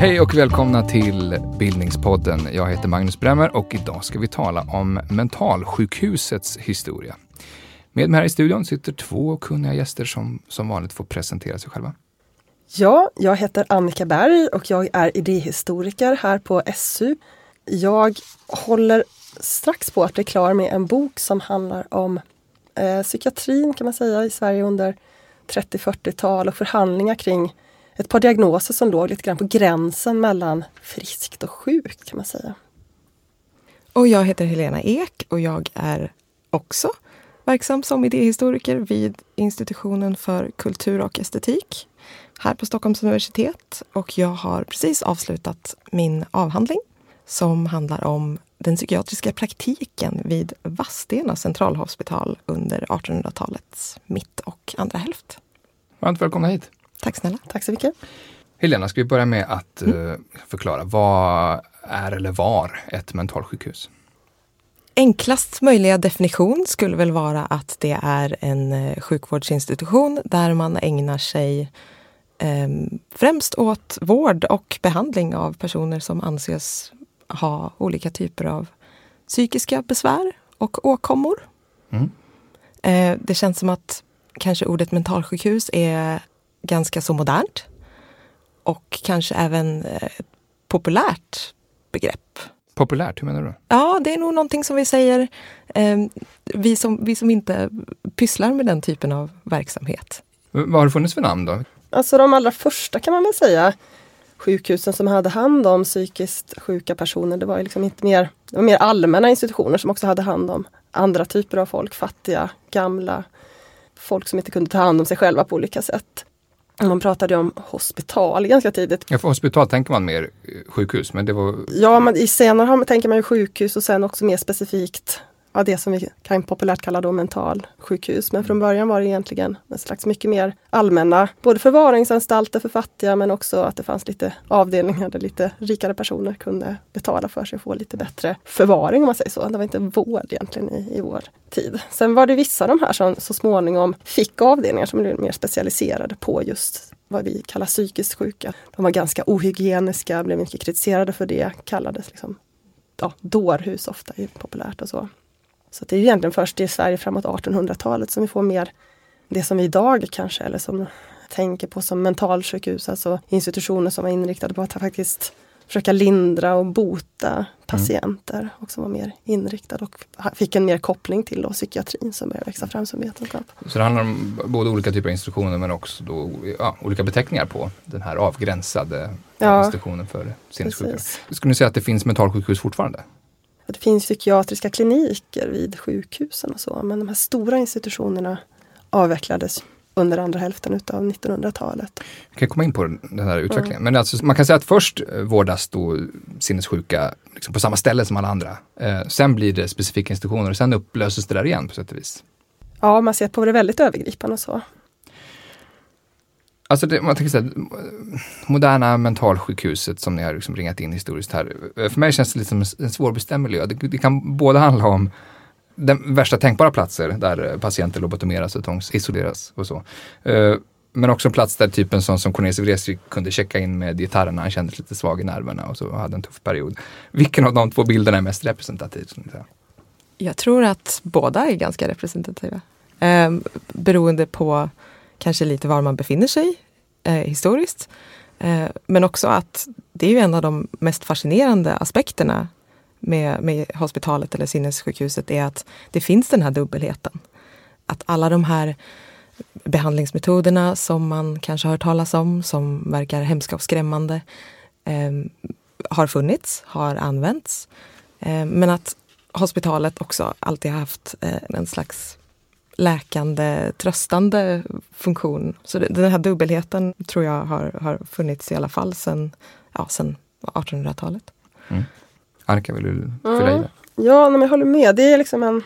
Hej och välkomna till Bildningspodden. Jag heter Magnus Bremmer och idag ska vi tala om mentalsjukhusets historia. Med mig här i studion sitter två kunniga gäster som som vanligt får presentera sig själva. Ja, jag heter Annika Berg och jag är idéhistoriker här på SU. Jag håller strax på att bli klar med en bok som handlar om eh, psykiatrin kan man säga i Sverige under 30-40-tal och förhandlingar kring ett par diagnoser som låg lite grann på gränsen mellan friskt och sjukt kan man säga. Och jag heter Helena Ek och jag är också verksam som idéhistoriker vid institutionen för kultur och estetik här på Stockholms universitet. Och jag har precis avslutat min avhandling som handlar om den psykiatriska praktiken vid Vadstena centralhospital under 1800-talets mitt och andra hälft. Varmt välkomna hit. Tack snälla. Tack så mycket. Helena, ska vi börja med att mm. förklara vad är eller var ett mentalsjukhus? Enklast möjliga definition skulle väl vara att det är en eh, sjukvårdsinstitution där man ägnar sig eh, främst åt vård och behandling av personer som anses ha olika typer av psykiska besvär och åkommor. Mm. Eh, det känns som att kanske ordet mentalsjukhus är ganska så modernt och kanske även ett populärt begrepp. Populärt, hur menar du? Ja, det är nog någonting som vi säger, eh, vi, som, vi som inte pysslar med den typen av verksamhet. Vad har det funnits för namn då? Alltså de allra första kan man väl säga sjukhusen som hade hand om psykiskt sjuka personer. Det var ju liksom inte mer, det var mer allmänna institutioner som också hade hand om andra typer av folk, fattiga, gamla, folk som inte kunde ta hand om sig själva på olika sätt. Man pratade om hospital ganska tidigt. Ja, för hospital tänker man mer sjukhus, men det var... Ja, men i senare tänker man ju sjukhus och sen också mer specifikt ja, det som vi kan populärt kalla då mentalsjukhus. Men från början var det egentligen en slags mycket mer allmänna, både förvaringsanstalter för fattiga men också att det fanns lite avdelningar där lite rikare personer kunde betala för sig och få lite bättre förvaring om man säger så. Det var inte vård egentligen i, i vår tid. Sen var det vissa av de här som så småningom fick avdelningar som blev mer specialiserade på just vad vi kallar psykiskt sjuka. De var ganska ohygieniska, blev mycket kritiserade för det, kallades liksom ja, dårhus ofta är populärt och så. Så det är egentligen först i Sverige framåt 1800-talet som vi får mer det som vi idag kanske, eller som tänker på som mentalsjukhus, alltså institutioner som var inriktade på att faktiskt försöka lindra och bota mm. patienter mm. och som var mer inriktad och fick en mer koppling till då, psykiatrin som började växa fram som vetenskap. Så det handlar om både olika typer av institutioner men också då, ja, olika beteckningar på den här avgränsade ja, institutionen för sinnessjuka. Skulle ni säga att det finns mentalsjukhus fortfarande? Det finns psykiatriska kliniker vid sjukhusen och så, men de här stora institutionerna avvecklades under andra hälften utav 1900-talet. Vi kan komma in på den här utvecklingen. Mm. Men alltså, man kan säga att först eh, vårdas då sinnessjuka liksom på samma ställe som alla andra. Eh, sen blir det specifika institutioner och sen upplöses det där igen på sätt och vis. Ja, man ser på det väldigt övergripande och så. Alltså det, man tänker så här, moderna mentalsjukhuset som ni har liksom ringat in historiskt här. För mig känns det lite som en svårbestämd miljö. Det, det kan både handla om den värsta tänkbara platser där eh, patienter lobotomeras och tvångsisoleras och så. Eh, men också en plats där typen som, som Cornelis Vreeswijk kunde checka in med gitarren när han kände sig lite svag i nerverna och så hade en tuff period. Vilken av de två bilderna är mest representativ? Jag tror att båda är ganska representativa. Eh, beroende på kanske lite var man befinner sig eh, historiskt. Eh, men också att det är ju en av de mest fascinerande aspekterna med, med hospitalet eller sinnessjukhuset är att det finns den här dubbelheten. Att alla de här behandlingsmetoderna som man kanske har hört talas om, som verkar hemska och skrämmande, eh, har funnits, har använts. Eh, men att hospitalet också alltid har haft eh, en slags läkande, tröstande funktion. Så den här dubbelheten tror jag har, har funnits i alla fall sen, ja, sen 1800-talet. Mm. Arka, vill du fylla mm. i det? Ja, men jag håller med. Det är liksom en,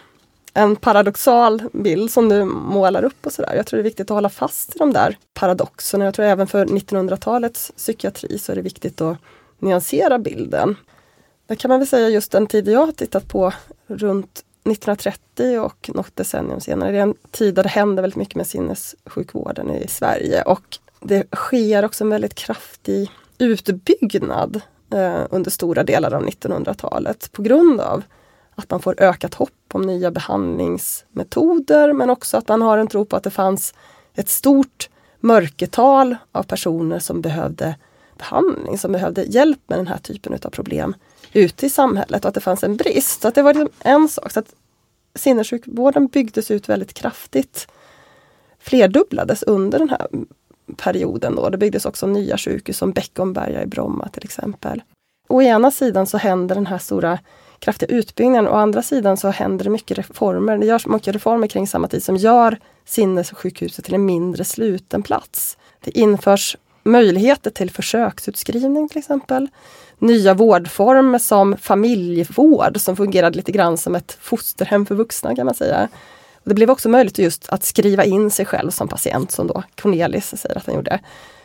en paradoxal bild som du målar upp och sådär. Jag tror det är viktigt att hålla fast i de där paradoxerna. Jag tror även för 1900-talets psykiatri så är det viktigt att nyansera bilden. Det kan man väl säga just den tid jag har tittat på runt 1930 och något decennium senare. Det är en tid där det händer väldigt mycket med sinnessjukvården i Sverige och det sker också en väldigt kraftig utbyggnad eh, under stora delar av 1900-talet på grund av att man får ökat hopp om nya behandlingsmetoder men också att man har en tro på att det fanns ett stort mörkertal av personer som behövde behandling, som behövde hjälp med den här typen av problem ute i samhället och att det fanns en brist. Så att det var liksom en sak. Så att sinnessjukvården byggdes ut väldigt kraftigt. Flerdubblades under den här perioden. Då. Det byggdes också nya sjukhus som Beckomberga i Bromma till exempel. Å ena sidan så händer den här stora kraftiga utbyggnaden. Å andra sidan så händer det mycket reformer. Det görs mycket reformer kring samma tid som gör sinnessjukhuset till en mindre sluten plats. Det införs möjligheter till försöksutskrivning till exempel. Nya vårdformer som familjevård som fungerade lite grann som ett fosterhem för vuxna kan man säga. Det blev också möjligt just att skriva in sig själv som patient som då Cornelis säger att han gjorde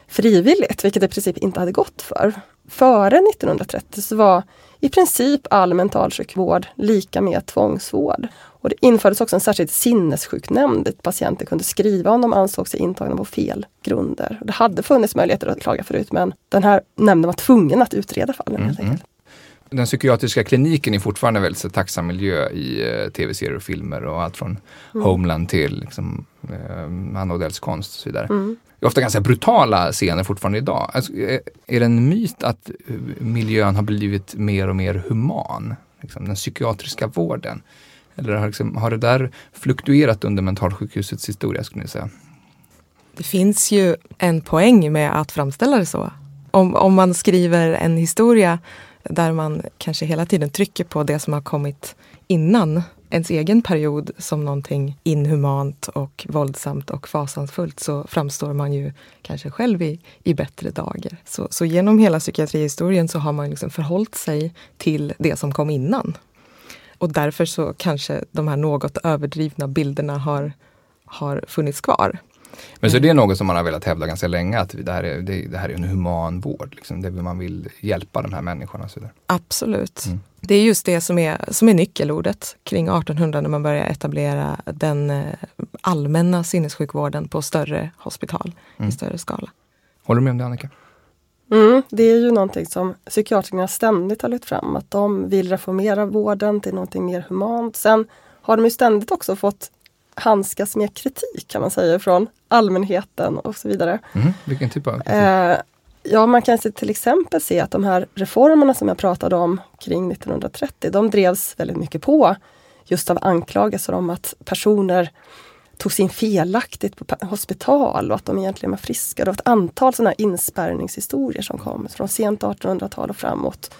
frivilligt, vilket i princip inte hade gått för. Före 1930 så var i princip all mentalsjukvård lika med tvångsvård. Och det infördes också en särskild sinnessjuknämnd dit patienter kunde skriva om de ansåg sig intagna på fel grunder. Det hade funnits möjligheter att klaga förut men den här nämnden var tvungen att utreda fallen. Mm, mm. Den psykiatriska kliniken är fortfarande en väldigt tacksam miljö i eh, tv-serier och filmer och allt från mm. Homeland till liksom, eh, Anna Odells konst och så vidare. Mm. Det är ofta ganska brutala scener fortfarande idag. Alltså, är, är det en myt att eh, miljön har blivit mer och mer human? Liksom, den psykiatriska vården. Eller har, liksom, har det där fluktuerat under mentalsjukhusets historia skulle ni säga? Det finns ju en poäng med att framställa det så. Om, om man skriver en historia där man kanske hela tiden trycker på det som har kommit innan ens egen period som någonting inhumant och våldsamt och fasansfullt så framstår man ju kanske själv i, i bättre dagar. Så, så genom hela psykiatrihistorien så har man liksom förhållit sig till det som kom innan. Och därför så kanske de här något överdrivna bilderna har, har funnits kvar. Men så det är något som man har velat hävda ganska länge, att det här är, det, det här är en human vård. Liksom, det man vill hjälpa de här människorna. Så där. Absolut. Mm. Det är just det som är, som är nyckelordet kring 1800 när man börjar etablera den eh, allmänna sinnessjukvården på större hospital mm. i större skala. Håller du med om det Annika? Mm, det är ju någonting som psykiatrikerna ständigt har lyft fram, att de vill reformera vården till någonting mer humant. Sen har de ju ständigt också fått handskas med kritik kan man säga från allmänheten och så vidare. Mm, vilken typ av kritik? Eh, ja, man kan till exempel se att de här reformerna som jag pratade om kring 1930, de drevs väldigt mycket på just av anklagelser om att personer togs in felaktigt på hospital och att de egentligen var friska. Det var ett antal sådana inspärrningshistorier som kom från sent 1800-tal och framåt.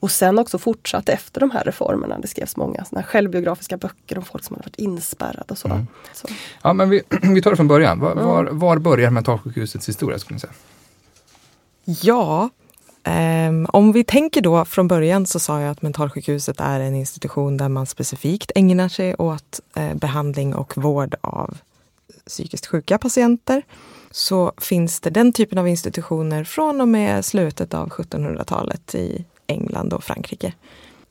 Och sen också fortsatt efter de här reformerna. Det skrevs många såna självbiografiska böcker om folk som hade varit inspärrade och så. Mm. så. Ja, men vi, vi tar det från början. Var, var, var börjar mentalsjukhusets historia? Skulle ni säga? Ja, Um, om vi tänker då från början så sa jag att mentalsjukhuset är en institution där man specifikt ägnar sig åt uh, behandling och vård av psykiskt sjuka patienter. Så finns det den typen av institutioner från och med slutet av 1700-talet i England och Frankrike.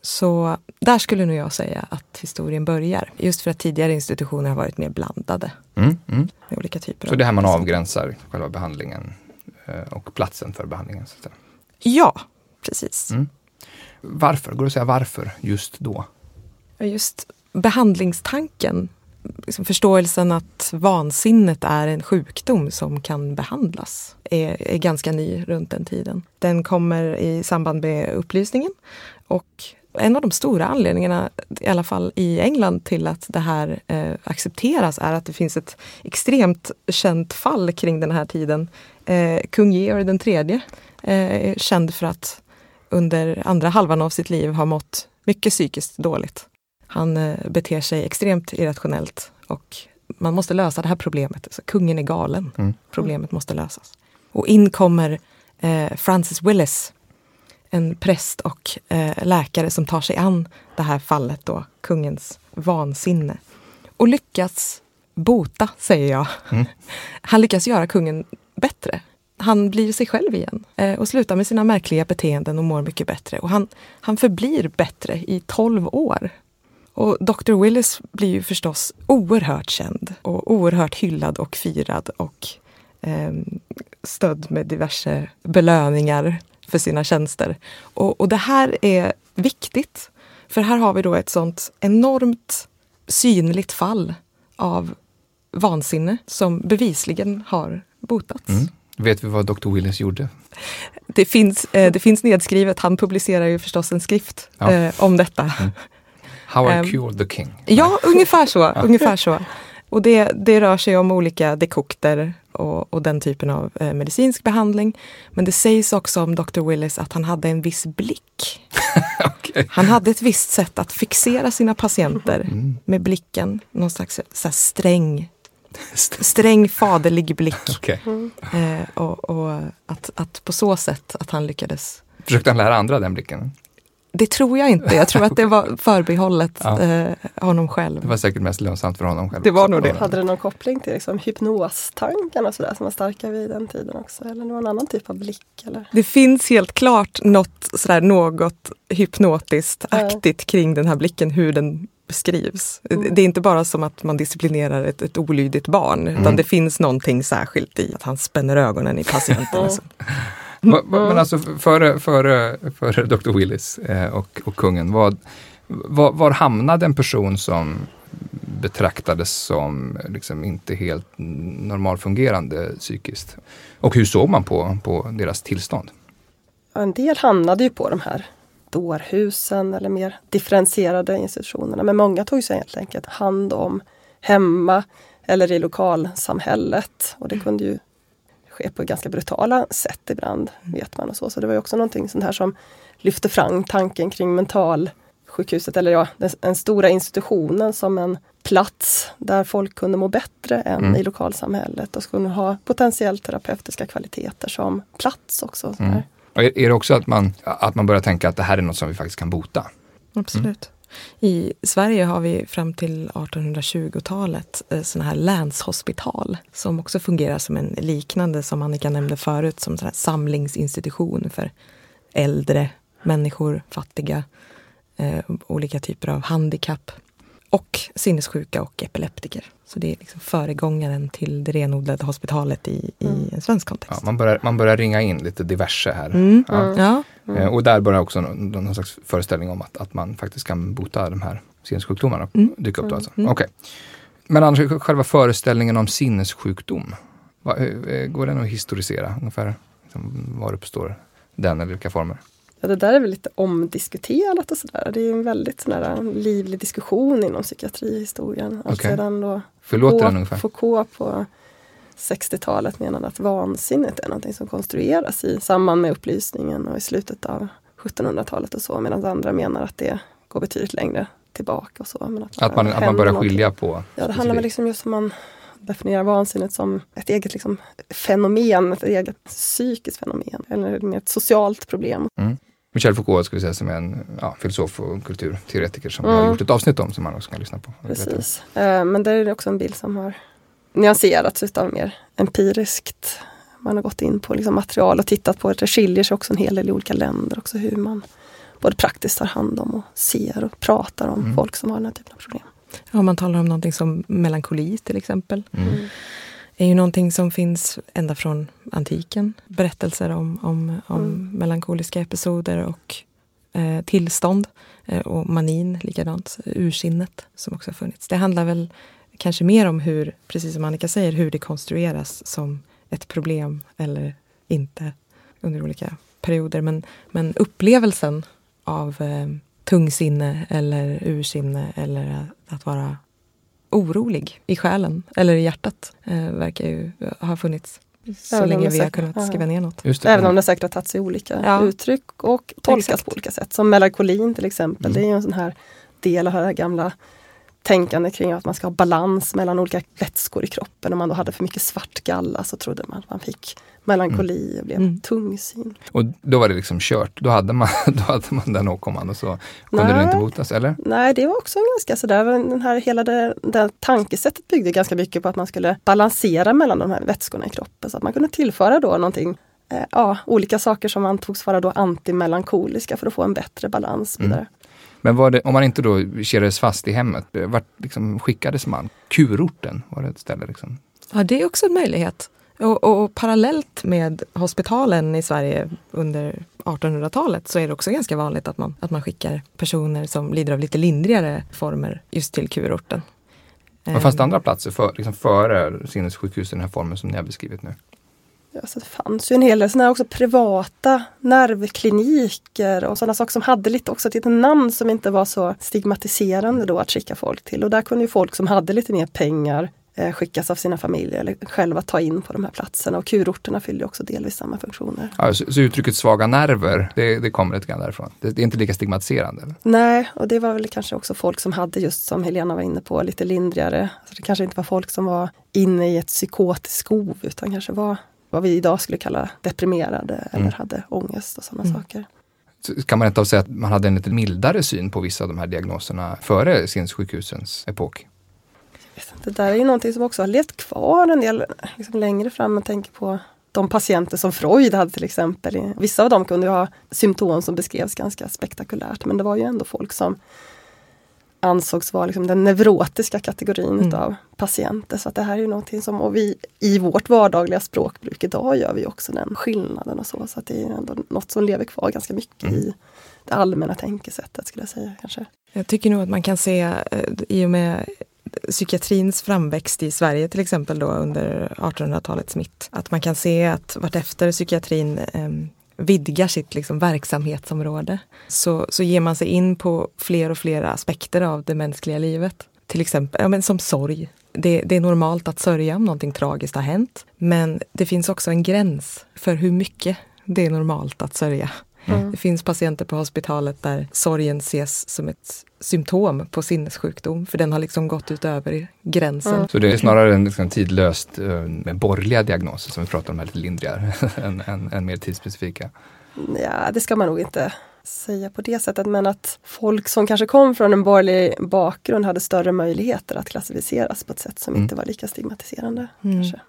Så där skulle nog jag säga att historien börjar. Just för att tidigare institutioner har varit mer blandade. Mm, mm. Med olika typer så det här man avgränsar själva behandlingen eh, och platsen för behandlingen? Så Ja, precis. Mm. Varför? Går det att säga varför just då? Just behandlingstanken liksom förståelsen att vansinnet är en sjukdom som kan behandlas är, är, ganska ny runt den tiden. Den kommer i samband med upplysningen och en av de stora anledningarna, i alla fall i England, till att det här eh, accepteras är att det finns ett extremt känt fall kring den här tiden. Eh, kung Georg den tredje eh, är känd för att under andra halvan av sitt liv ha mått mycket psykiskt dåligt. Han eh, beter sig extremt irrationellt och man måste lösa det här problemet. Alltså, kungen är galen. Mm. Problemet måste lösas. Och in kommer eh, Francis Willis, en präst och eh, läkare som tar sig an det här fallet då, kungens vansinne. Och lyckas bota, säger jag. Mm. Han lyckas göra kungen bättre. Han blir sig själv igen eh, och slutar med sina märkliga beteenden och mår mycket bättre. Och han, han förblir bättre i tolv år. Och Dr. Willis blir ju förstås oerhört känd och oerhört hyllad och firad och eh, stödd med diverse belöningar för sina tjänster. Och, och det här är viktigt. För här har vi då ett sånt enormt synligt fall av vansinne som bevisligen har botats. Mm. Vet vi vad Dr. Willis gjorde? Det finns, eh, det finns nedskrivet, han publicerar ju förstås en skrift Ja. eh, om detta. Mm. How I Ehm, cured the king. Ja, ungefär så. ungefär så. Och det, det rör sig om olika dekokter och, och den typen av eh, medicinsk behandling. Men det sägs också om Dr. Willis att han hade en viss blick. Okej. Han hade ett visst sätt att fixera sina patienter Mm. med blicken. Någon slags så sträng, sträng faderlig blick. Okej. Eh, och och att, att på så sätt att han lyckades Försökte han lära andra den blicken? det tror jag inte. Jag tror att det var förbehållet Ja. eh, honom själv. Det var säkert mest lönsamt för honom själv. Det var nog det. Hade det någon koppling till liksom, hypnostankarna och sådär som var starka vid den tiden också? Eller någon annan typ av blick? Eller? Det finns helt klart något sådär något hypnotiskt Ja. aktigt kring den här blicken, hur den beskrivs. Mm. Det är inte bara som att man disciplinerar ett, ett olydigt barn, utan Mm. det finns någonting särskilt i att han spänner ögonen i patienten. Va- Men alltså före, före, före Dr. Willis eh, och, och kungen, vad, var, var hamnade en person som betraktades som liksom inte helt normalfungerande psykiskt? Och hur såg man på, på deras tillstånd? En del hamnade ju på de här dårhusen eller mer differentierade institutionerna. Men många tog sig helt enkelt hand om hemma eller i lokalsamhället. Och det kunde ju ske på ganska brutala sätt ibland, vet man. och Så Så det var ju också någonting sånt här som lyfte fram tanken kring mentalsjukhuset, eller ja, den, den stora institutionen som en plats där folk kunde må bättre än Mm. i lokalsamhället och skulle ha potentiellt terapeutiska kvaliteter som plats också. Så Mm. Och Är, är det också att man, att man börjar tänka att det här är något som vi faktiskt kan bota? Absolut. I Sverige har vi fram till 1820-talet eh, sådana här länshospital som också fungerar som en liknande, som Annika nämnde förut, som sån samlingsinstitution för äldre människor, fattiga, eh, olika typer av handikapp och sinnessjuka och epileptiker. Så det är liksom föregångaren till det renodlade hospitalet i, i Mm. en svensk Ja, kontext. man, börjar, man börjar ringa in lite diverse här. Mm. Ja. Mm. Ja, Eh, Och där börjar också någon, någon slags föreställning om att, att man faktiskt kan bota de här sinnessjukdomarna Mm. dyka upp då alltså. Mm. Okej. Men annars själva föreställningen om sinnessjukdom, eh, går den att historisera ungefär? Liksom, var uppstår den eller vilka former? Ja, det där är väl lite omdiskuterat och sådär. Det är en väldigt sån där livlig diskussion inom psykiatrihistorien. Okej. Alltsedan då Hur låter den Foucault? Foucault på 60-talet menade att vansinnet är någonting som konstrueras i samband med upplysningen och i slutet av 1700-talet och så. Medan andra menar att det går betydligt längre tillbaka och så. Men Att man, att man börjar skilja på? Ja, det handlar väl liksom just om man definierar vansinnet som ett eget liksom, fenomen, ett eget psykiskt fenomen. Eller ett socialt problem. Michel Foucault skulle säga som är en ja, filosof och kulturteoretiker som vi Mm. har gjort ett avsnitt om som man också kan lyssna på. Precis. Eh, Men det är också en bild som har nyanserats utav mer empiriskt. Man har gått in på liksom material och tittat på att det skiljer sig också en hel del i olika länder också hur man både praktiskt tar hand om och ser och pratar om Mm. folk som har den här typen av problem. om man talar om någonting som melankoli till exempel. Mm. Är ju någonting som finns ända från antiken. Berättelser om, om, om Mm. melankoliska episoder och eh, tillstånd. Eh, och manin likadant, ursinnet som också har funnits. Det handlar väl kanske mer om hur, precis som Annika säger, hur det konstrueras som ett problem eller inte under olika perioder. Men, men upplevelsen av eh, tungsinne eller ursinne eller att vara orolig i själen eller i hjärtat eh, verkar ju ha funnits så Även länge vi har säkert- kunnat ja. skriva ner något. Det. Även om det säkert har tagit sig olika Ja. uttryck och tolkas Exakt. på olika sätt. Som melankolin till exempel. Mm. Det är ju en sån här del av det här gamla tänkande kring att man ska ha balans mellan olika vätskor i kroppen. Om man då hade för mycket svartgalla så trodde man att man fick melankoli och blev Mm. tungsint. Och då var det liksom kört. Då hade man, då hade man den åkomman och så kunde Nej. den inte botas, eller? Nej, det var också ganska sådär, den här, hela det, det tankesättet byggde ganska mycket på att man skulle balansera mellan de här vätskorna i kroppen. Så att man kunde tillföra då någonting, eh, ja, olika saker som antogs vara då antimelankoliska för att få en bättre balans. Mm. Vidare. Men det, om man inte då kedjades fast i hemmet, vart liksom skickades man? Kurorten var det ett ställe liksom? Ja, det är också en möjlighet. Och, och, och, parallellt med hospitalen i Sverige under 1800-talet så är det också ganska vanligt att man, att man skickar personer som lider av lite lindrigare former just till kurorten. Men fanns det andra platser för, liksom före sinnessjukhus i den här formen som ni har beskrivit nu? Ja, så det fanns ju en hel del sådana också privata nervkliniker och sådana saker som hade lite också ett litet namn som inte var så stigmatiserande då att skicka folk till. Och där kunde ju folk som hade lite mer pengar eh, skickas av sina familjer eller själva ta in på de här platserna. Och kurorterna fyller också delvis samma funktioner. Ja, så, så uttrycket svaga nerver, det, det kommer lite grann därifrån? Det, det är inte lika stigmatiserande? Eller? Nej, och det var väl kanske också folk som hade just som Helena var inne på, lite lindrigare. Alltså det kanske inte var folk som var inne i ett psykotiskt skov utan kanske var vad vi idag skulle kalla deprimerade mm. eller hade ångest och sådana mm. saker. Så kan man inte säga att man hade en lite mildare syn på vissa av de här diagnoserna före sinnessjukhusens epok? Det där är ju någonting som också har levt kvar en del liksom längre fram. Man tänker på de patienter som Freud hade till exempel. Vissa av dem kunde ha symptom som beskrevs ganska spektakulärt men det var ju ändå folk som ansågs vara liksom den neurotiska kategorin mm. utav patienter. Så att det här är ju någonting som, och vi i vårt vardagliga språkbruk idag gör vi också den skillnaden och så. Så att det är ändå något som lever kvar ganska mycket mm. i det allmänna tänkesättet skulle jag säga. kanske. Jag tycker nog att man kan se eh, i och med psykiatrins framväxt i Sverige till exempel då under 1800-talets mitt. Att man kan se att vartefter psykiatrin eh, vidgar sitt liksom verksamhetsområde så, så ger man sig in på fler och fler aspekter av det mänskliga livet. Till exempel ja, men som sorg. Det, det är normalt att sörja om någonting tragiskt har hänt. Men det finns också en gräns för hur mycket det är normalt att sörja. Mm. Det finns patienter på hospitalet där sorgen ses som ett symptom på sinnessjukdom, för den har liksom gått utöver gränsen. Mm. Så det är snarare en liksom tidlöst uh, med borgerliga diagnoser som vi pratar om här lite lindrigare än, än, än mer tidsspecifika? Ja, det ska man nog inte säga på det sättet, men att folk som kanske kom från en borgerlig bakgrund hade större möjligheter att klassificeras på ett sätt som mm. inte var lika stigmatiserande. Mm. Kanske.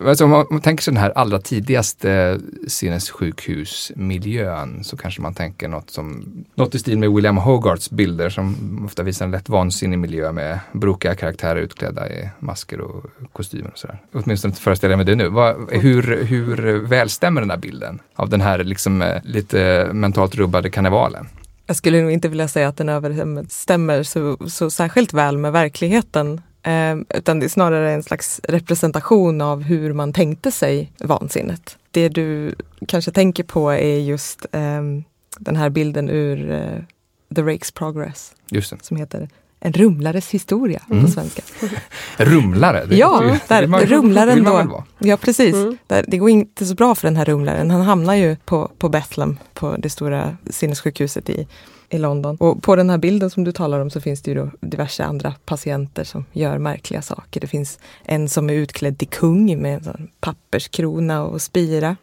Alltså om man tänker sig den här allra tidigaste eh, sinnessjukhusmiljön så kanske man tänker något som något i stil med William Hogarts bilder som ofta visar en lätt vansinnig miljö med brokiga karaktärer utklädda i masker och kostymer och sådär. Åtminstone föreställer jag mig det nu. Vad, hur, hur väl stämmer den här bilden av den här liksom eh, lite mentalt rubbade karnevalen? Jag skulle nog inte vilja säga att den överensstämmer så, så särskilt väl med verkligheten. Eh, utan det är snarare en slags representation av hur man tänkte sig vansinnet. Det du kanske tänker på är just eh, den här bilden ur eh, The Rakes Progress. Just det. Som heter En rumlares historia mm. på svenska. rumlare? Det, ja, där, det man, rumlaren då. Ja, precis. Mm. Där, det går inte så bra för den här rumlaren. Han hamnar ju på, på Bethlem, på det stora sinnessjukhuset i i London. Och på den här bilden som du talar om så finns det ju diverse andra patienter som gör märkliga saker. Det finns en som är utklädd till kung med en papperskrona och spira.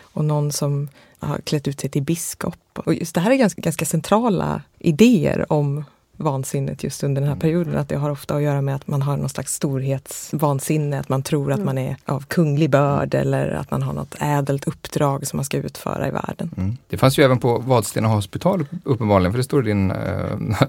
Och någon som har klätt ut sig till biskop. Och just det här är ganska, ganska centrala idéer om vansinnet just under den här mm. perioden. Att det har ofta att göra med att man har någon slags storhetsvansinne, att man tror att mm. man är av kunglig börd eller att man har något ädelt uppdrag som man ska utföra i världen. Mm. Det fanns ju även på Vadstena hospital uppenbarligen, för det står i din äh,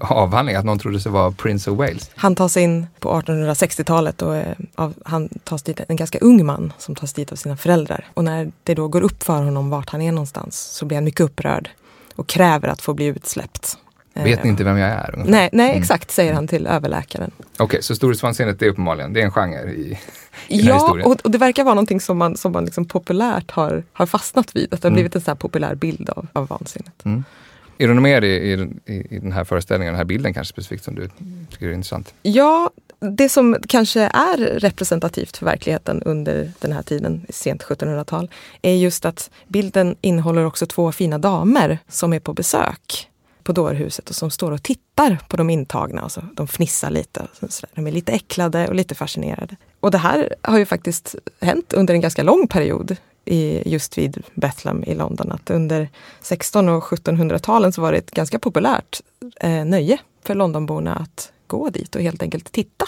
avhandling att någon trodde sig vara Prince of Wales. Han tas in på 1860-talet och äh, av, han tas dit, en ganska ung man som tas dit av sina föräldrar. Och när det då går upp för honom vart han är någonstans så blir han mycket upprörd och kräver att få bli utsläppt. Vet ni inte vem jag är? Ungefär? Nej, nej mm. exakt säger han till överläkaren. Okej, okay, så storhetsvansinnet är uppenbarligen, det är en genre i, i Ja, och, och, det verkar vara någonting som man, som man liksom populärt har, har fastnat vid. Att det har mm. blivit en så populär bild av, av vansinnet. Mm. Är det något mer i, i, i den här föreställningen, den här bilden kanske specifikt som du tycker är intressant? Ja, det som kanske är representativt för verkligheten under den här tiden, sent 1700-tal, är just att bilden innehåller också två fina damer som är på besök på dårhuset och som står och tittar på de intagna. Alltså, de fnissar lite. Så de är lite äcklade och lite fascinerade. Och det här har ju faktiskt hänt under en ganska lång period i, just vid Bethlehem i London. Att under 1600 och 1700-talen så var det ett ganska populärt eh, nöje för Londonborna att gå dit och helt enkelt titta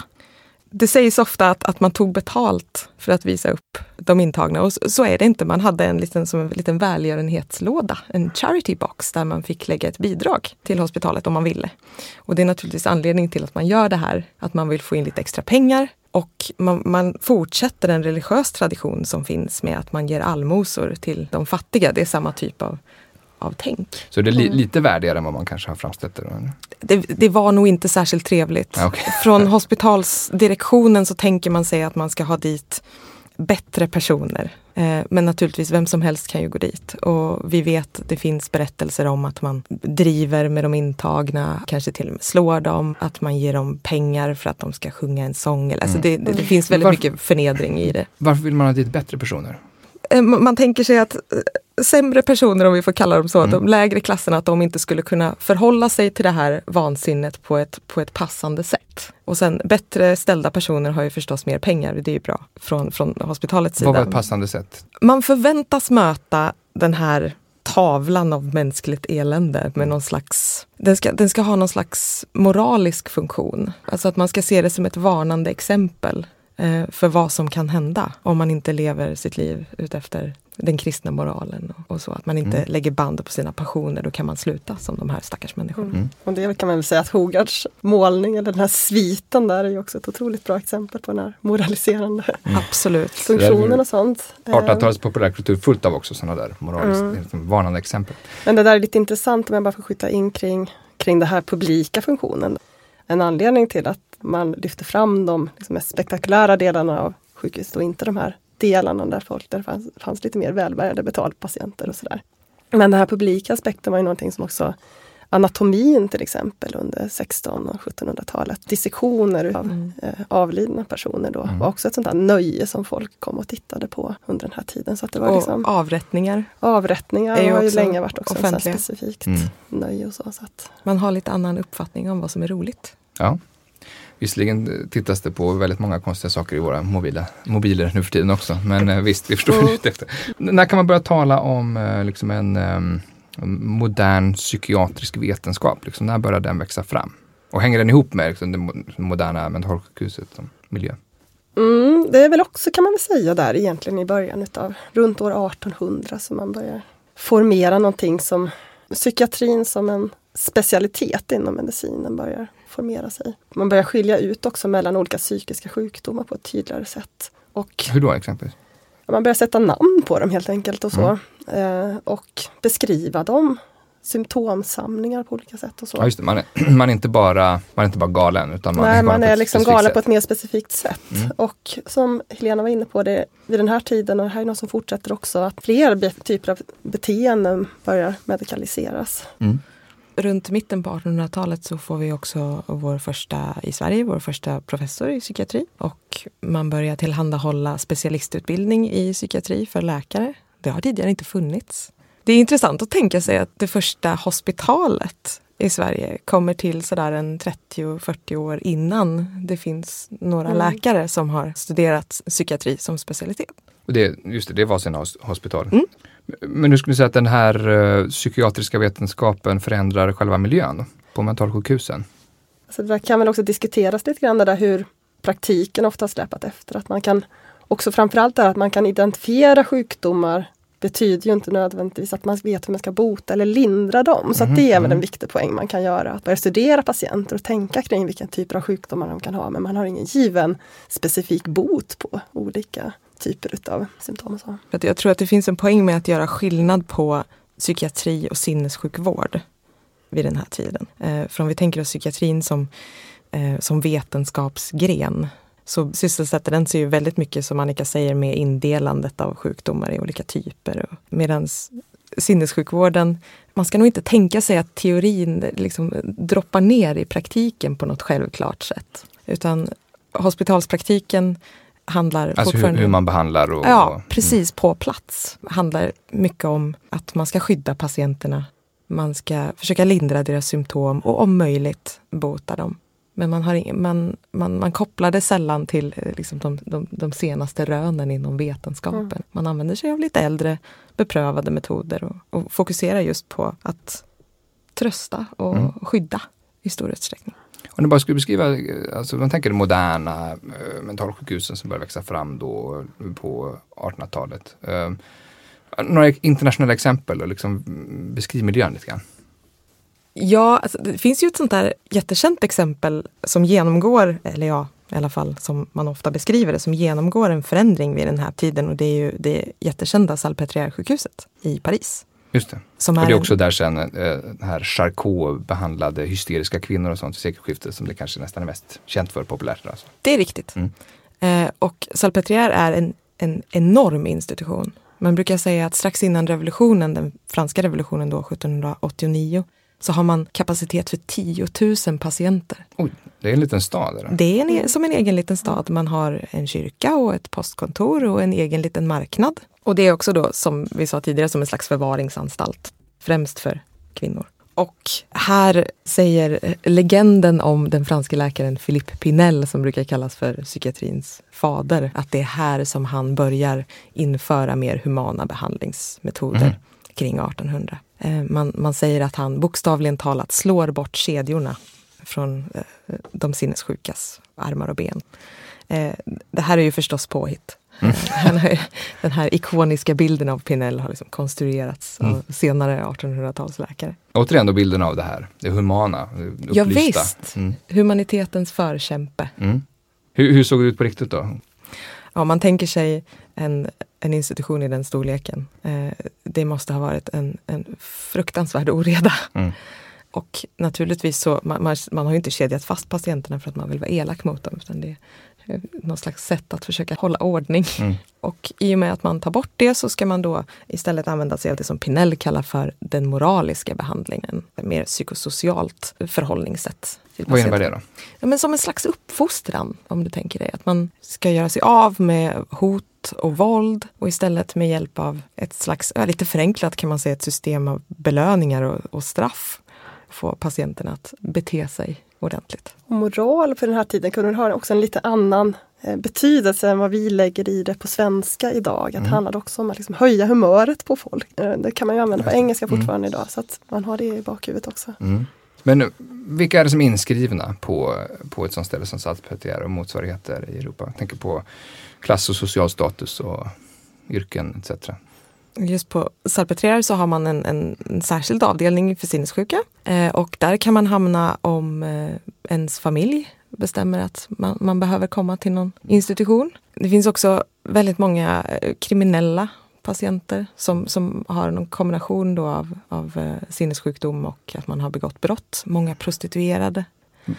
det sägs ofta att, att man tog betalt för att visa upp de intagna och så, så är det inte. Man hade en liten, som en liten välgörenhetslåda, en charity box där man fick lägga ett bidrag till hospitalet om man ville. Och det är naturligtvis anledningen till att man gör det här, att man vill få in lite extra pengar Och man, man, fortsätter en religiös tradition som finns med att man ger allmosor till de fattiga. Det är samma typ av, av tänk. Så det är li, lite värdigare än vad man kanske har framställt det? Det, det var nog inte särskilt trevligt. Okay. Från hospitalsdirektionen så tänker man sig att man ska ha dit bättre personer. Eh, men naturligtvis, vem som helst kan ju gå dit. Och vi vet det finns berättelser om att man driver med de intagna, kanske till och med slår dem, att man ger dem pengar för att de ska sjunga en sång. Alltså det, det, det finns väldigt Varför- mycket förnedring i det. Varför vill man ha dit bättre personer? Eh, Man man tänker sig att eh, sämre personer, om vi får kalla dem så, att de lägre klasserna, att de inte skulle kunna förhålla sig till det här vansinnet på ett, på ett passande sätt. Och sen bättre ställda personer har ju förstås mer pengar, det är ju bra från, från hospitalets sida. ett passande sätt? Man förväntas möta den här tavlan av mänskligt elände med någon slags... Den ska, den ska ha någon slags moralisk funktion. Alltså att man ska se det som ett varnande exempel eh, för vad som kan hända om man inte lever sitt liv utefter den kristna moralen och, och så. Att man inte Mm. lägger band på sina passioner, då kan man sluta som de här stackars människorna. Mm. Och det kan man väl säga att Hogards målning, eller den här sviten där, är ju också ett otroligt bra exempel på den här moraliserande Absolut. funktionen och sånt. Eh, 1800-talets populärkultur fullt av också sådana där moraliskt Mm. liksom varnande exempel. Men det där är lite intressant om jag bara får skjuta in kring, kring den här publika funktionen. En anledning till att man lyfter fram de liksom, mest spektakulära delarna av sjukhuset och inte de här delarna där folk där det fanns, fanns lite mer välbärgade betalpatienter och sådär. Men den här publika aspekten var ju någonting som också anatomin till exempel under 16 och 1700-talet. Dissektioner av Mm. eh, avlidna personer då Mm. var också ett sånt där nöje som folk kom och tittade på under den här tiden. Så att det var Och liksom avrättningar. avrättningar är ju har ju länge varit också ett specifikt Mm. nöje och så. så att, Man har lite annan uppfattning om vad som är roligt. Ja. Visserligen tittas det på väldigt många konstiga saker i våra mobila, mobiler nu för tiden också. Men eh, visst, vi förstår ute efter. När kan man börja tala om eh, liksom en ehm, modern psykiatrisk vetenskap? Liksom, när börjar den växa fram? Och hänger den ihop med liksom, det mo- moderna mentalsjukhuset som miljö? mm, det är väl också kan man väl säga där egentligen i början utav runt år 1800 som man börjar formera någonting som psykiatrin som en specialitet inom medicinen börjar formera sig. Man börjar skilja ut också mellan olika psykiska sjukdomar på ett tydligare sätt. Och Hur då exempelvis? man börjar sätta namn på dem helt enkelt och så. Eh, och beskriva dem. Symptomsamlingar på olika sätt och så. Ja, just det. Man, är, man, är inte bara, man är inte bara galen utan man Nej, är man är liksom galen sätt. på ett mer specifikt sätt. Mm. Och som Helena var inne på, det, vid den här tiden, och det här är något som fortsätter också, att fler typer av beteenden börjar medikaliseras. Mm. Runt mitten på 1800-talet så får vi också vår första i Sverige, vår första professor i psykiatri. Och man börjar tillhandahålla specialistutbildning i psykiatri för läkare. Det har tidigare inte funnits. Det är intressant att tänka sig att det första hospitalet i Sverige kommer till sådär en 30-40 år innan det finns några Mm. läkare som har studerat psykiatri som specialitet. Och det, just det, det var sina hos- hospital. Mm. Men nu skulle du säga att den här eh, psykiatriska vetenskapen förändrar själva miljön på mentalsjukhusen? Så det kan väl också diskuteras lite grann det där hur praktiken ofta har släpat efter. Att man kan också framförallt det att man kan identifiera sjukdomar betyder ju inte nödvändigtvis att man vet hur man ska bota eller lindra dem. Så att det är väl en Mhm. viktig poäng man kan göra. Att börja studera patienter och tänka kring vilken typer av sjukdomar de kan ha. Men man har ingen given specifik bot på olika typer utav symptom. Så. Jag tror att det finns en poäng med att göra skillnad på psykiatri och sinnessjukvård vid den här tiden. Eh, för om vi tänker oss psykiatrin som, eh, som vetenskapsgren så sysselsätter den sig ju väldigt mycket, som Annika säger, med indelandet av sjukdomar i olika typer. Medan sinnessjukvården, man ska nog inte tänka sig att teorin liksom droppar ner i praktiken på något självklart sätt. Utan hospitalspraktiken handlar Alltså hur, fortfarande hur man behandlar och... Ja, och- precis på plats. handlar mycket om att man ska skydda patienterna. Man ska försöka lindra deras symptom och om möjligt bota dem. Men man, har ing- man, man, man kopplar det sällan till eh, liksom de, de, de senaste rönen inom vetenskapen. Mm. Man använder sig av lite äldre beprövade metoder och, och fokuserar just på att trösta och Mm. skydda i stor utsträckning. Om du bara skulle beskriva, eh, alltså man tänker de moderna eh, mentalsjukhusen som började växa fram då på 1800-talet. Eh, några internationella exempel och liksom mm, beskriv miljön lite grann. Ja, alltså, det finns ju ett sånt där jättekänt exempel som genomgår, eller ja, i alla fall som man ofta beskriver det, som genomgår en förändring vid den här tiden och det är ju det jättekända Salpêtrière-sjukhuset i Paris. Just det. Som och det är också där sen eh, här Charcot behandlade hysteriska kvinnor och sånt i sekelskiftet som det kanske nästan är mest känt för populärt. Alltså. Det är riktigt. Mm. Eh, och Salpêtrière är en, en enorm institution. Man brukar säga att strax innan revolutionen, den franska revolutionen då 1789, så har man kapacitet för 10 000 patienter. Oj, det är en liten stad. Eller? Det är en, e- som en egen liten stad. Man har en kyrka och ett postkontor och en egen liten marknad. Och det är också då, som vi sa tidigare, som en slags förvaringsanstalt. Främst för kvinnor. Och här säger legenden om den franske läkaren Philippe Pinel, som brukar kallas för psykiatrins fader, att det är här som han börjar införa mer humana behandlingsmetoder Mm. kring 1800. Eh, Man, man säger att han bokstavligen talat slår bort kedjorna från eh, de sinnessjukas armar och ben. Eh, Det här är ju förstås påhitt. Mm. Den här ikoniska bilden av Pinel har liksom konstruerats Mm. av senare 1800-talsläkare. Återigen då bilden av det här, det humana, upplysta. Ja, visst. Mm. Humanitetens förkämpe. Mm. Hur, hur såg det ut på riktigt då? Ja, man tänker sig en, en institution i den storleken. Eh, det måste ha varit en, en fruktansvärd oreda. Mm. Och naturligtvis så, man, man, man har ju inte kedjat fast patienterna för att man vill vara elak mot dem, utan det något slags sätt att försöka hålla ordning. Mm. Och i och med att man tar bort det så ska man då istället använda sig av det som Pinel kallar för den moraliska behandlingen. Ett mer psykosocialt förhållningssätt. Vad innebär det då? Ja, men som en slags uppfostran, om du tänker dig. Att man ska göra sig av med hot och våld och istället med hjälp av ett slags, lite förenklat kan man säga, ett system av belöningar och, och straff få patienten att bete sig ordentligt. Och moral för den här tiden kunde ha också en lite annan eh, betydelse än vad vi lägger i det på svenska idag. Att Mm. det handlade också om att liksom höja humöret på folk. Eh, Det kan man ju använda på engelska Mm. fortfarande idag så att man har det i bakhuvudet också. Mm. Men nu, vilka är det som är inskrivna på, på ett sånt ställe som Salpeter och motsvarigheter i Europa? Jag tänker på klass och social status och yrken etc. Just på Salpêtrière så har man en, en, en särskild avdelning för sinnessjuka eh, och där kan man hamna om eh, ens familj bestämmer att man, man behöver komma till någon institution. Det finns också väldigt många eh, kriminella patienter som, som har någon kombination då av, av eh, sinnessjukdom och att man har begått brott. Många prostituerade.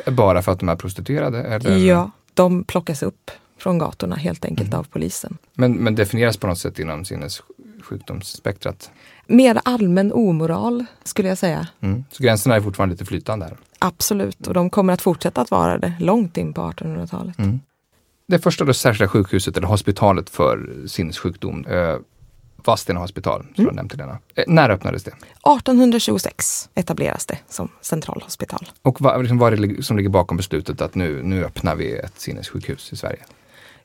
Bara för att de är prostituerade? Eller? Ja, de plockas upp från gatorna helt enkelt Mm. av polisen. Men, men definieras på något sätt inom sinnessjukdomsspektrat? Mer allmän omoral skulle jag säga. Mm. Så gränserna är fortfarande lite flytande här? Absolut, och de kommer att fortsätta att vara det långt in på 1800-talet. Mm. Det första då särskilda sjukhuset, eller hospitalet för sinnessjukdom, eh, Vadstena hospital, som Mm. jag nämnde denna. Eh, när öppnades det? 1826 etableras det som centralhospital. Och vad, liksom, vad är det som ligger bakom beslutet att nu, nu öppnar vi ett sinnessjukhus i Sverige?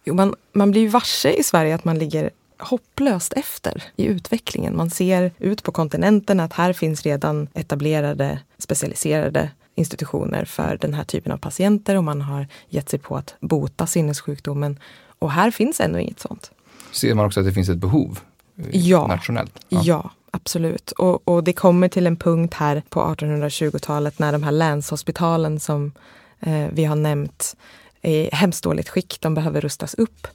Jo, man, man blir ju varse i Sverige att man ligger hopplöst efter i utvecklingen. Man ser ut på kontinenten att här finns redan etablerade specialiserade institutioner för den här typen av patienter och man har gett sig på att bota sinnessjukdomen. Och här finns ännu inget sånt. Ser man också att det finns ett behov eh, Ja. nationellt? Ja, absolut. Och, och det kommer till en punkt här på 1820-talet när de här länshospitalen som eh, vi har nämnt är i hemskt dåligt skick. De behöver rustas upp.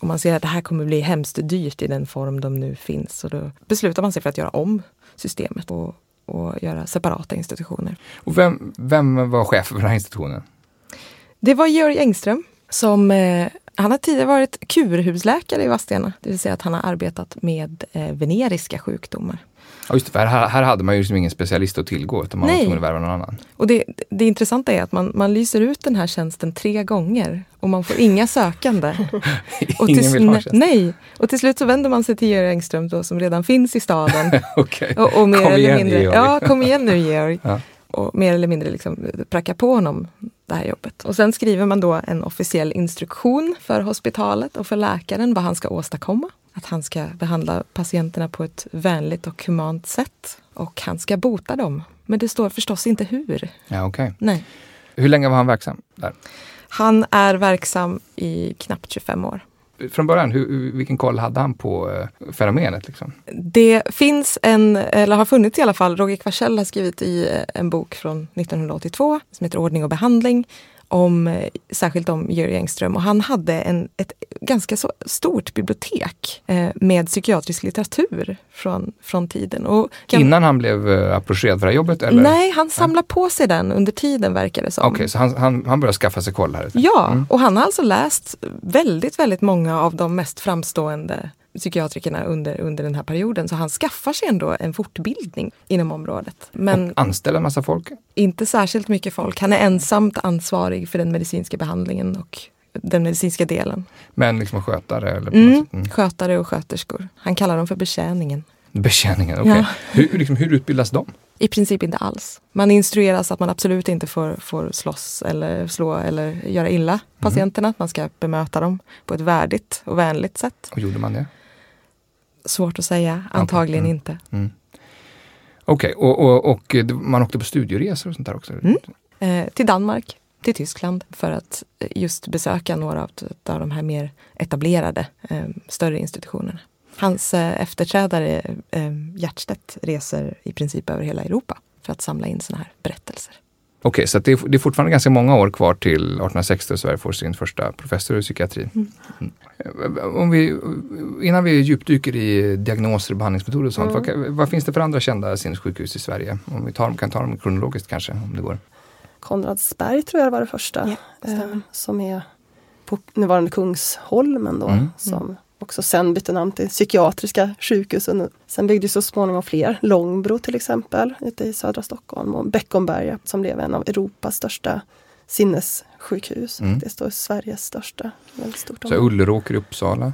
Och man ser att det här kommer bli hemskt dyrt i den form de nu finns. Och då beslutar man sig för att göra om systemet och, och göra separata institutioner. Och vem, vem var chef för den här institutionen? Det var Georg Engström som eh, han har tidigare varit kurhusläkare i Vadstena. Det vill säga att han har arbetat med eh, veneriska sjukdomar. Ja, just det, för här, här hade man ju liksom ingen specialist att tillgå, utan man var Nej. tvungen att värva någon annan. Och det, det intressanta är att man, man lyser ut den här tjänsten tre gånger och man får inga sökande. Och Ingen till, vill ha nej, tjänsten. nej, och till slut så vänder man sig till Georg Engström då, som redan finns i staden. Okej. Och, och mer Kom eller igen, mindre, Georg. Ja, kom igen nu Georg. Ja. Och mer eller mindre liksom pracka på honom det här jobbet. Och sen skriver man då en officiell instruktion för hospitalet och för läkaren vad han ska åstadkomma. Att han ska behandla patienterna på ett vänligt och humant sätt. Och han ska bota dem. Men det står förstås inte hur. Ja, okej. Nej. Hur länge var han verksam där? Han är verksam i knappt 25 år. Från början, hur, vilken koll hade han på eh, fenomenet? Liksom? Det finns en, eller har funnits i alla fall, Roger Kvarsell har skrivit i eh, en bok från 1982 som heter Ordning och behandling om, eh, särskilt om Georg Engström. Och han hade en, ett ganska så stort bibliotek eh, med psykiatrisk litteratur från, från tiden. Och kan, Innan han blev eh, approcherad för det här jobbet? Eller? Nej, han samlade på sig den under tiden verkar det som. Okej, så han, han, han började skaffa sig koll här? Ja, Mm. och han har alltså läst väldigt, väldigt många av de mest framstående psykiatrikerna under, under den här perioden. Så han skaffar sig ändå en fortbildning inom området. Men Och anställa en massa folk? inte särskilt mycket folk. Han är ensamt ansvarig för den medicinska behandlingen och den medicinska delen. Men liksom skötare? Eller Mm. Mm. Skötare och sköterskor. Han kallar dem för betjäningen. Betjäningen, okej. Ja. Hur, liksom, hur utbildas de? I princip inte alls. Man instrueras att man absolut inte får, får slåss eller slå eller göra illa patienterna. Att man ska bemöta dem på ett värdigt och vänligt sätt. Och gjorde man det? Svårt att säga, antagligen Mm. inte. Mm. Okej, och, och, och eh, man åkte på studieresor och sånt där också? Mm. Eh, till Danmark, till Tyskland för att eh, just besöka några av, av de här mer etablerade eh, större institutionerna. Hans eh, efterträdare eh, Hjertstedt reser i princip över hela Europa för att samla in sådana här berättelser. Okej, så att det, är, det är fortfarande ganska många år kvar till 1860 och Sverige får sin första professor i psykiatri. Mm. Mm. Om vi, innan vi djupdyker i diagnoser och behandlingsmetoder och sånt, Mm. vad, vad finns det för andra kända sinnessjukhus i Sverige? Om vi tar, kan ta dem kronologiskt kanske, om det går. Konradsberg tror jag var det första. Ja, det eh, som är på nuvarande Kungsholmen då. Mm. Som också sen bytte namn till psykiatriska sjukhusen. Sen byggdes så småningom fler. Långbro till exempel ute i södra Stockholm och Beckomberga som blev en av Europas största sinnessjukhus. Mm. Det står Sveriges största. Väldigt stort Så. Ulleråker i Uppsala.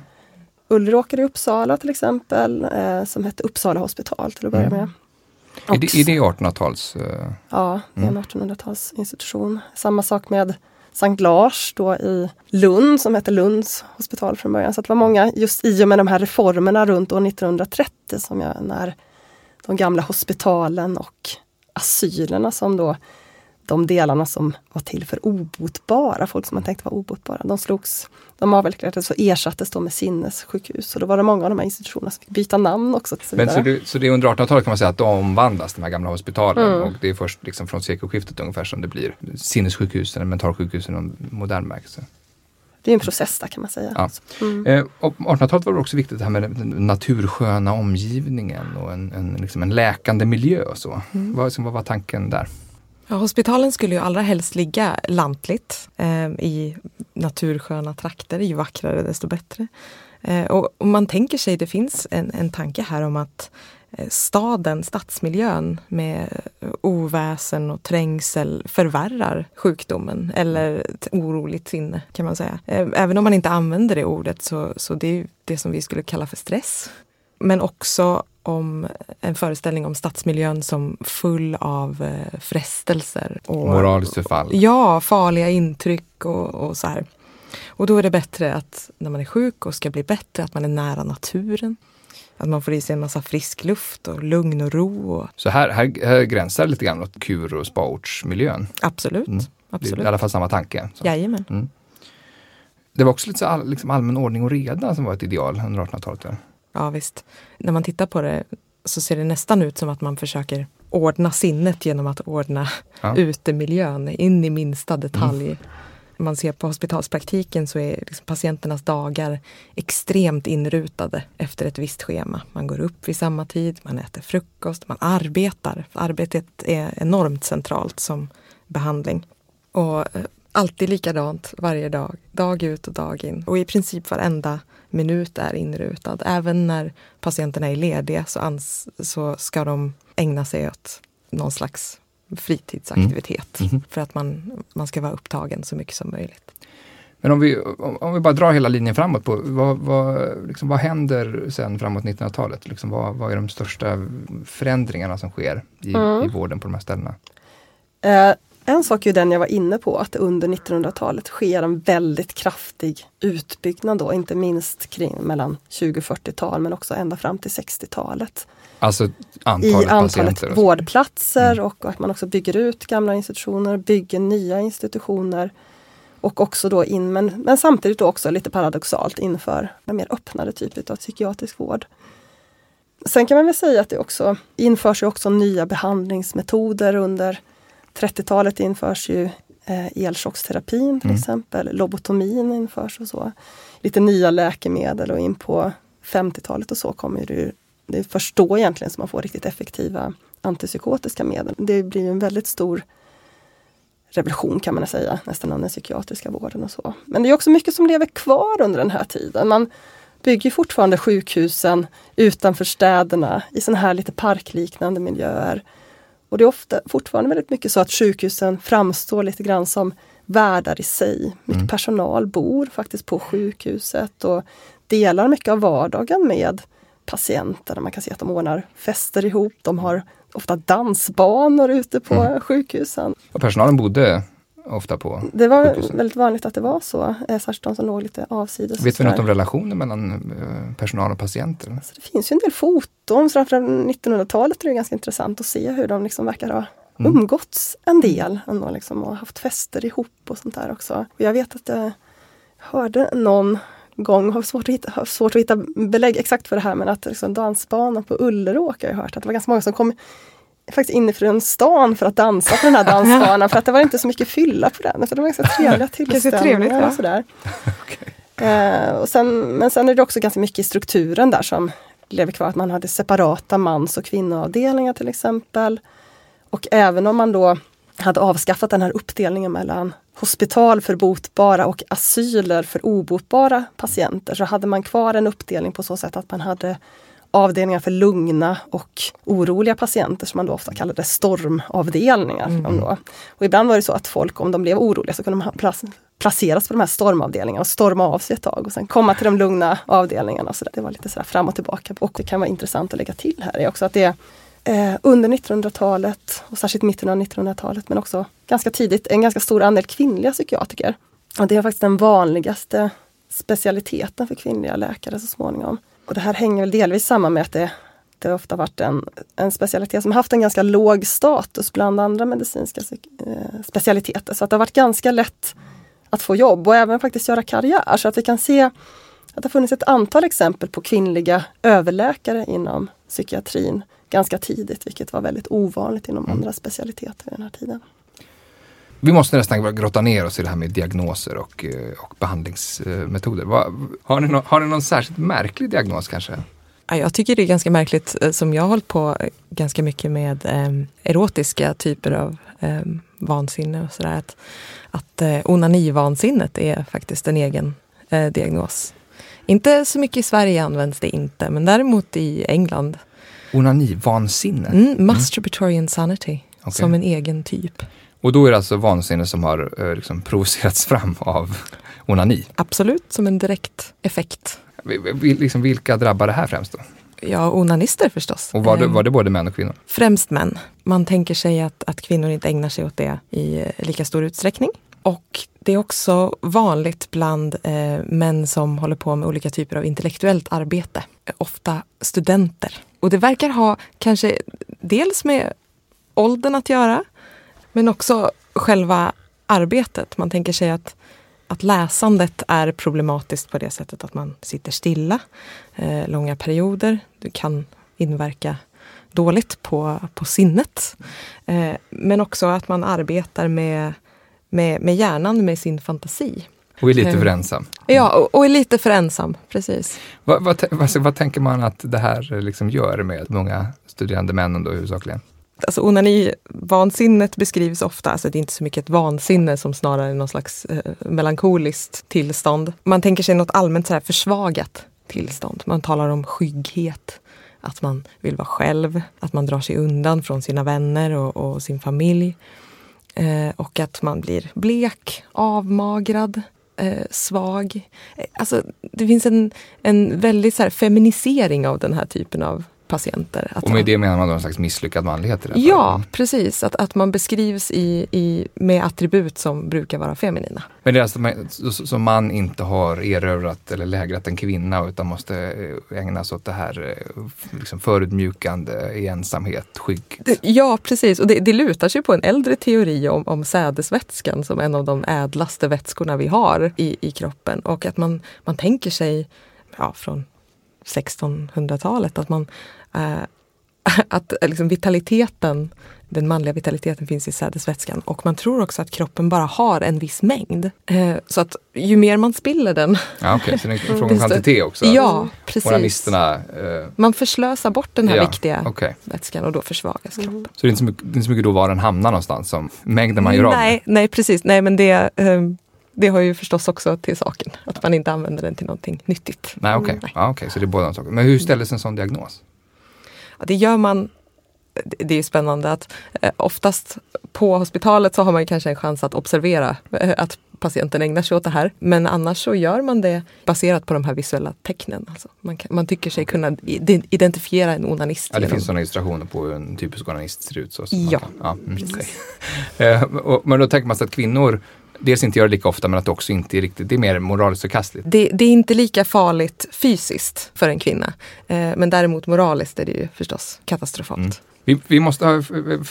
Ulleråker i Uppsala till exempel eh, som hette Uppsala hospital till att börja Mm. med. Är det, är det 1800-tals? eh, Ja, det är en Mm. 1800-talsinstitution. Samma sak med Sankt Lars då i Lund som hette Lunds hospital från början. Så det var många just i och med de här reformerna runt år 1930 som jag, när de gamla hospitalen och asylerna som då de delarna som var till för obotbara, folk som man tänkte var obotbara, de slogs, de avvecklades och ersattes då med sinnessjukhus. Och då var det många av de här institutionerna som fick byta namn också. till Men så det, så det är under 1800-talet kan man säga att de omvandlas, de här gamla hospitalen. Mm. Och det är först liksom från sekelskiftet ungefär som det blir sinnessjukhus eller mentalsjukhus i någon modern bemärkelse. det är en process där kan man säga. Ja. Mm. Eh, och på 1800-talet var det också viktigt det här med den natursköna omgivningen och en, en, liksom en läkande miljö och så. Mm. Vad, liksom, vad var tanken där? Ja, hospitalen skulle ju allra helst ligga lantligt eh, i natursköna trakter. Ju vackrare desto bättre. Eh, och om man tänker sig, det finns en, en tanke här om att eh, staden, stadsmiljön med eh, oväsen och trängsel förvärrar sjukdomen eller ett oroligt sinne kan man säga. Eh, även om man inte använder det ordet så, så det är det som vi skulle kalla för stress. Men också om en föreställning om stadsmiljön som full av eh, frestelser. Och, Moraliskt förfall. Ja, farliga intryck och, och så här. Och då är det bättre att när man är sjuk och ska bli bättre, att man är nära naturen. Att man får i sig en massa frisk luft och lugn och ro. Och, Så här, här, här gränsar det lite grann åt kur och spaortsmiljön. absolut. Mm. Absolut. i alla fall samma tanke. Så. Jajamän. Det var också lite så all, liksom allmän ordning och reda som var ett ideal under 1800-talet. Ja, visst. När man tittar på det så ser det nästan ut som att man försöker ordna sinnet genom att ordna Ja. utemiljön in i minsta detalj. Om man ser på hospitalspraktiken så är liksom patienternas dagar extremt inrutade efter ett visst schema. Man går upp vid samma tid, man äter frukost, man arbetar. Arbetet är enormt centralt som behandling. Och eh, alltid likadant varje dag, dag ut och dag in. Och i princip varenda minut är inrutad. Även när patienterna är lediga så, ans- så ska de ägna sig åt någon slags fritidsaktivitet. Mhm. För att man, man ska vara upptagen så mycket som möjligt. Men om vi, om, om vi bara drar hela linjen framåt, på, vad, vad, liksom, vad händer sen framåt 1900-talet? Liksom, vad, vad är de största förändringarna som sker i, Mm. i vården på de här ställena? Eh, en sak är ju den jag var inne på, att under 1900-talet sker en väldigt kraftig utbyggnad då, inte minst kring mellan 20 och 40-tal men också ända fram till 60-talet. Alltså I antalet, antalet och så. vårdplatser Mm. och att man också bygger ut gamla institutioner, bygger nya institutioner. Och också då in, men, men samtidigt också lite paradoxalt inför en mer öppnare typ av psykiatrisk vård. Sen kan man väl säga att det också införs också nya behandlingsmetoder under 30-talet införs ju Eh, elchocksterapin till Mm. exempel, lobotomin införs och så. Lite nya läkemedel och in på 50-talet och så kommer det ju, det är först då egentligen som man får riktigt effektiva antipsykotiska medel. Det blir en väldigt stor revolution kan man säga, nästan av den psykiatriska vården och så. Men det är också mycket som lever kvar under den här tiden. Man bygger fortfarande sjukhusen utanför städerna i sådana här lite parkliknande miljöer. Och det är ofta fortfarande väldigt mycket så att sjukhusen framstår lite grann som världar i sig. Mycket Mm. personal bor faktiskt på sjukhuset och delar mycket av vardagen med patienter. Man kan se att de ordnar fester ihop. De har ofta dansbanor ute på Mm. sjukhusen. Och personalen bodde ofta på... Det var Sjukhusen. väldigt vanligt att det var så, eh, särskilt de som låg lite avsides. Vet vi något om relationen mellan eh, personal och patienter? Så det finns ju en del foton, framförallt 1900-talet är det ganska intressant att se hur de liksom verkar ha Mm. umgåtts en del ändå liksom, och haft fester ihop och sånt där också. Och jag vet att jag hörde någon gång, har svårt att hitta, har svårt att hitta belägg exakt för det här, men att liksom dansbanan på Ulleråk har jag hört att det var ganska många som kom faktiskt inifrån stan för att dansa på den här dansbanan för att det var inte så mycket fylla på den. För det var ganska trevliga tillställningar och sådär. Eh, och sen, men sen är det också ganska mycket i strukturen där som lever kvar. Att man hade separata mans och kvinnoavdelningar till exempel. Och även om man då hade avskaffat den här uppdelningen mellan hospital för botbara och asyler för obotbara patienter så hade man kvar en uppdelning på så sätt att man hade avdelningar för lugna och oroliga patienter som man då ofta kallade stormavdelningar. Mm. Då. Och ibland var det så att folk, om de blev oroliga, så kunde de placeras på de här stormavdelningarna och storma av sig ett tag och sen komma till de lugna avdelningarna. Så det var lite så fram och tillbaka. Och det kan vara intressant att lägga till här är också att det eh, under 1900-talet och särskilt mitten av 1900-talet men också ganska tidigt en ganska stor andel kvinnliga psykiatriker. Och det är faktiskt den vanligaste specialiteten för kvinnliga läkare så småningom. Och det här hänger väl delvis samman med att det, det ofta varit en, en specialitet som haft en ganska låg status bland andra medicinska eh, specialiteter. Så att det har varit ganska lätt att få jobb och även faktiskt göra karriär. Så att vi kan se att det har funnits ett antal exempel på kvinnliga överläkare inom psykiatrin ganska tidigt, vilket var väldigt ovanligt inom Mm. andra specialiteter i den här tiden. Vi måste nästan grotta ner oss i det här med diagnoser och, eh, och behandlingsmetoder. Vad- har, ni nå- har ni någon särskilt märklig diagnos kanske? Ja, Jag tycker det är ganska märkligt, eh, som jag har hållit på eh, ganska mycket med eh, erotiska typer av eh, vansinne och sådär. Att, att eh, onanivansinnet är faktiskt en egen eh, diagnos. Inte så mycket i Sverige används det inte, men däremot i England. Onanivansinne. Mm, masturbatory insanity, Okej. som en egen typ. Och då är det alltså vansinne som har eh, liksom provocerats fram av onani. Absolut, som en direkt effekt. Liksom, vilka drabbar det här främst då? Ja, onanister förstås. Och var det, Ehm, var det både män och kvinnor? Främst män. Man tänker sig att, att kvinnor inte ägnar sig åt det i eh, lika stor utsträckning. Och det är också vanligt bland eh, män som håller på med olika typer av intellektuellt arbete. Eh, Ofta studenter. Och det verkar ha kanske dels med åldern att göra, men också själva arbetet. Man tänker sig att, att läsandet är problematiskt på det sättet att man sitter stilla eh, långa perioder. Det kan inverka dåligt på, på sinnet. Eh, men också att man arbetar med, med, med hjärnan, med sin fantasi. Och är lite Eh. för ensam. Ja, och, och är lite för ensam, precis. Vad, vad, vad, vad tänker man att det här eh, liksom gör med många studerande männen då huvudsakligen? Alltså onani-vansinnet beskrivs ofta, alltså det är inte så mycket ett vansinne som snarare någon slags eh, melankoliskt tillstånd. Man tänker sig något allmänt så här försvagat tillstånd. Man talar om skygghet, att man vill vara själv, att man drar sig undan från sina vänner och, och sin familj. Eh, och att man blir blek, avmagrad, eh, svag. Eh, alltså, det finns en, en väldig så här feminisering av den här typen av patienter. Och med det menar man då en slags misslyckad manlighet? I det Ja, fallet. precis. Att, att man beskrivs i, i, med attribut som brukar vara feminina. Men det är alltså man- så- så- som man inte har erövrat eller lägrat en kvinna utan måste eh, ägna sig åt det här eh, liksom förutmjukande i ensamhet, skygg. Ja, precis. Och det, det lutar sig på en äldre teori om, om sädesvätskan som en av de ädlaste vätskorna vi har i, i kroppen. Och att man, man tänker sig ja, från 1600-talet att man eh, att eh, liksom vitaliteten den manliga vitaliteten finns i sädesvätskan och man tror också att kroppen bara har en viss mängd. Eh, så att ju mer man spiller den. Ja, okay. så det är en fråga om kvantitet också? Ja, precis. Moralisterna, eh... Man förslösar bort den här Ja, viktiga okej. vätskan och då försvagas kroppen. Så det är inte så mycket, det är så mycket då var den hamnar någonstans som mängden man gör av? Nej, nej, precis. Nej, men det, eh, det har ju förstås också till saken. Att man inte använder den till någonting nyttigt. Nej, okej. Nej. Ja, okej, så det är båda de sakerna. Men hur ställdes en sån diagnos? Det gör man det är spännande att eh, oftast på hospitalet så har man kanske en chans att observera eh, att patienten ägnar sig åt det här. Men annars så gör man det baserat på de här visuella tecknen. Alltså man, kan, man tycker sig kunna ide- identifiera en onanist. Ja, det genom- finns sådana illustrationer på hur en typisk onanist ser ut. Så, så Ja, kan- ja mm. Eh, Men då tänker man sig att kvinnor dels inte gör det lika ofta men att det också inte är riktigt, det är mer moraliskt förkastligt. det, det är inte lika farligt fysiskt för en kvinna. Eh, men däremot moraliskt är det ju förstås katastrofalt. Mm. Vi, vi måste ha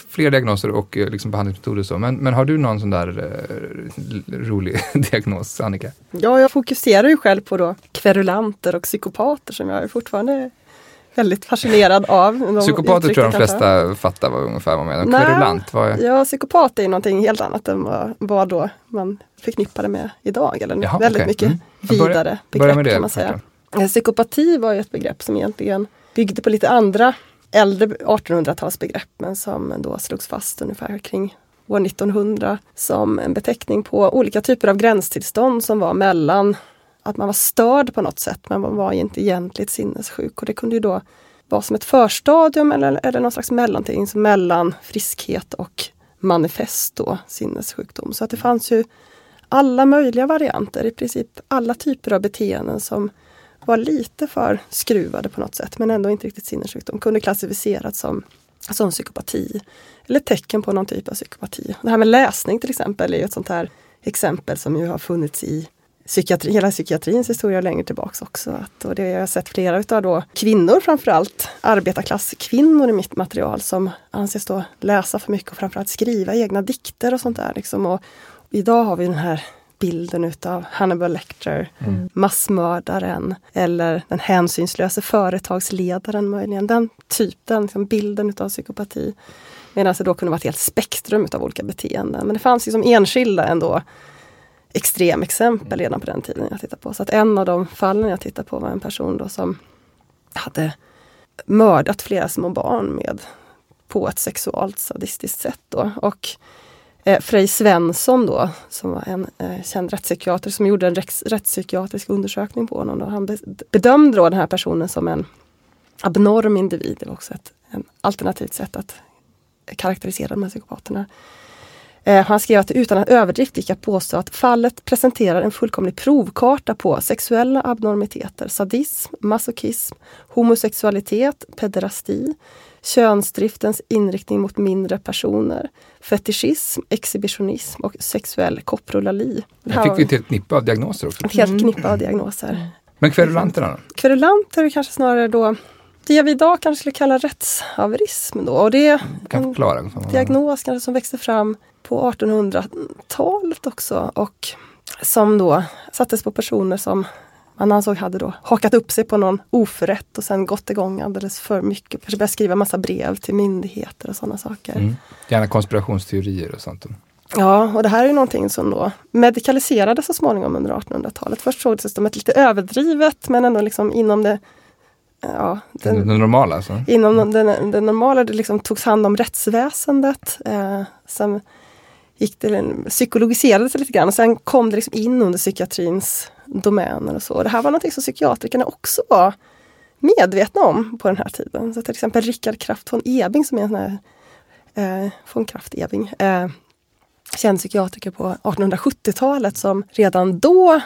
fler diagnoser och eh, liksom behandlingsmetoder och så. Men, men har du någon sån där eh, rolig diagnos, Annika? Ja, jag fokuserar ju själv på då kverulanter och psykopater som jag är fortfarande väldigt fascinerad av. Psykopater tror jag de flesta fattar vad ungefär vad man menar. Nej. Kverulant, vad är... Ja, psykopat är någonting helt annat än vad, vad då man förknippar det med idag. Eller Jaha, väldigt okej. mycket Mm. Vidare Börja begrepp det. kan man säga. först Eh, Psykopati var ju ett begrepp som egentligen byggde på lite andra äldre 1800-talsbegrepp men som då slogs fast ungefär kring år 1900 som en beteckning på olika typer av gränstillstånd som var mellan att man var störd på något sätt men man var inte egentligt sinnessjuk. Och det kunde ju då vara som ett förstadium eller, eller någon slags mellanting mellan friskhet och manifest då, sinnessjukdom. Så att det fanns ju alla möjliga varianter, i princip alla typer av beteenden som var lite för skruvade på något sätt men ändå inte riktigt sinnessjukdom. Kunde klassificeras som, som psykopati. Eller tecken på någon typ av psykopati. Det här med läsning till exempel är ju ett sånt här exempel som ju har funnits i psykiatri, hela psykiatrins historia längre tillbaks också. Att, och det har jag sett flera utav då kvinnor framförallt, arbetarklasskvinnor i mitt material som anses då läsa för mycket och framförallt skriva egna dikter och sånt där. Liksom. Och idag har vi den här bilden utav Hannibal Lecter, massmördaren eller den hänsynslöse företagsledaren möjligen. Den typen, liksom bilden utav psykopati. Medan det då kunde vara ett helt spektrum utav olika beteenden. Men det fanns ju som enskilda ändå extremexempel redan på den tiden jag tittade på. Så att en av de fallen jag tittade på var en person då som hade mördat flera små barn med på ett sexualt sadistiskt sätt. Då. Och eh, Frej Svensson då, som var en eh, känd rättspsykiater som gjorde en rätts, rättspsykiatrisk undersökning på honom. Då. Han be, bedömde då den här personen som en abnorm individ. Det var också ett en alternativt sätt att karaktärisera de här psykopaterna. Eh, han skrev att utan att överdrift gick att påstå att fallet presenterar en fullkomlig provkarta på sexuella abnormiteter, sadism, masochism, homosexualitet, pederasti, könsdriftens inriktning mot mindre personer, fetischism, exhibitionism och sexuell koprolali. Det här fick vi ett helt knippe av diagnoser också. ett helt knippe av diagnoser. Men kverulanterna då? Kverulanter är kanske snarare då det vi idag kanske skulle kalla rättshaverism. Då. Och det är Kan en förklara. diagnos kanske som växte fram på 1800-talet också och som då sattes på personer som man ansåg hade då hakat upp sig på någon oförrätt och sen gått igång alldeles för mycket. Kanske börjat skriva massa brev till myndigheter och sådana saker. Mm. Gärna konspirationsteorier och sånt. Ja, och det här är ju någonting som då medikaliserades så småningom under 1800-talet. Först sågs det som ett lite överdrivet men ändå liksom inom det Ja, den, det normala alltså? inom den, den normala, det liksom togs hand om rättsväsendet. Eh, sen gick det, psykologiserades lite grann och sen kom det liksom in under psykiatrins domäner och så. Det här var något som psykiatrikerna också var medvetna om på den här tiden. Så till exempel Richard Kraft von Ebing som är en sån här, eh, von Kraft Ebing, eh, känd psykiatriker på 1870-talet som redan då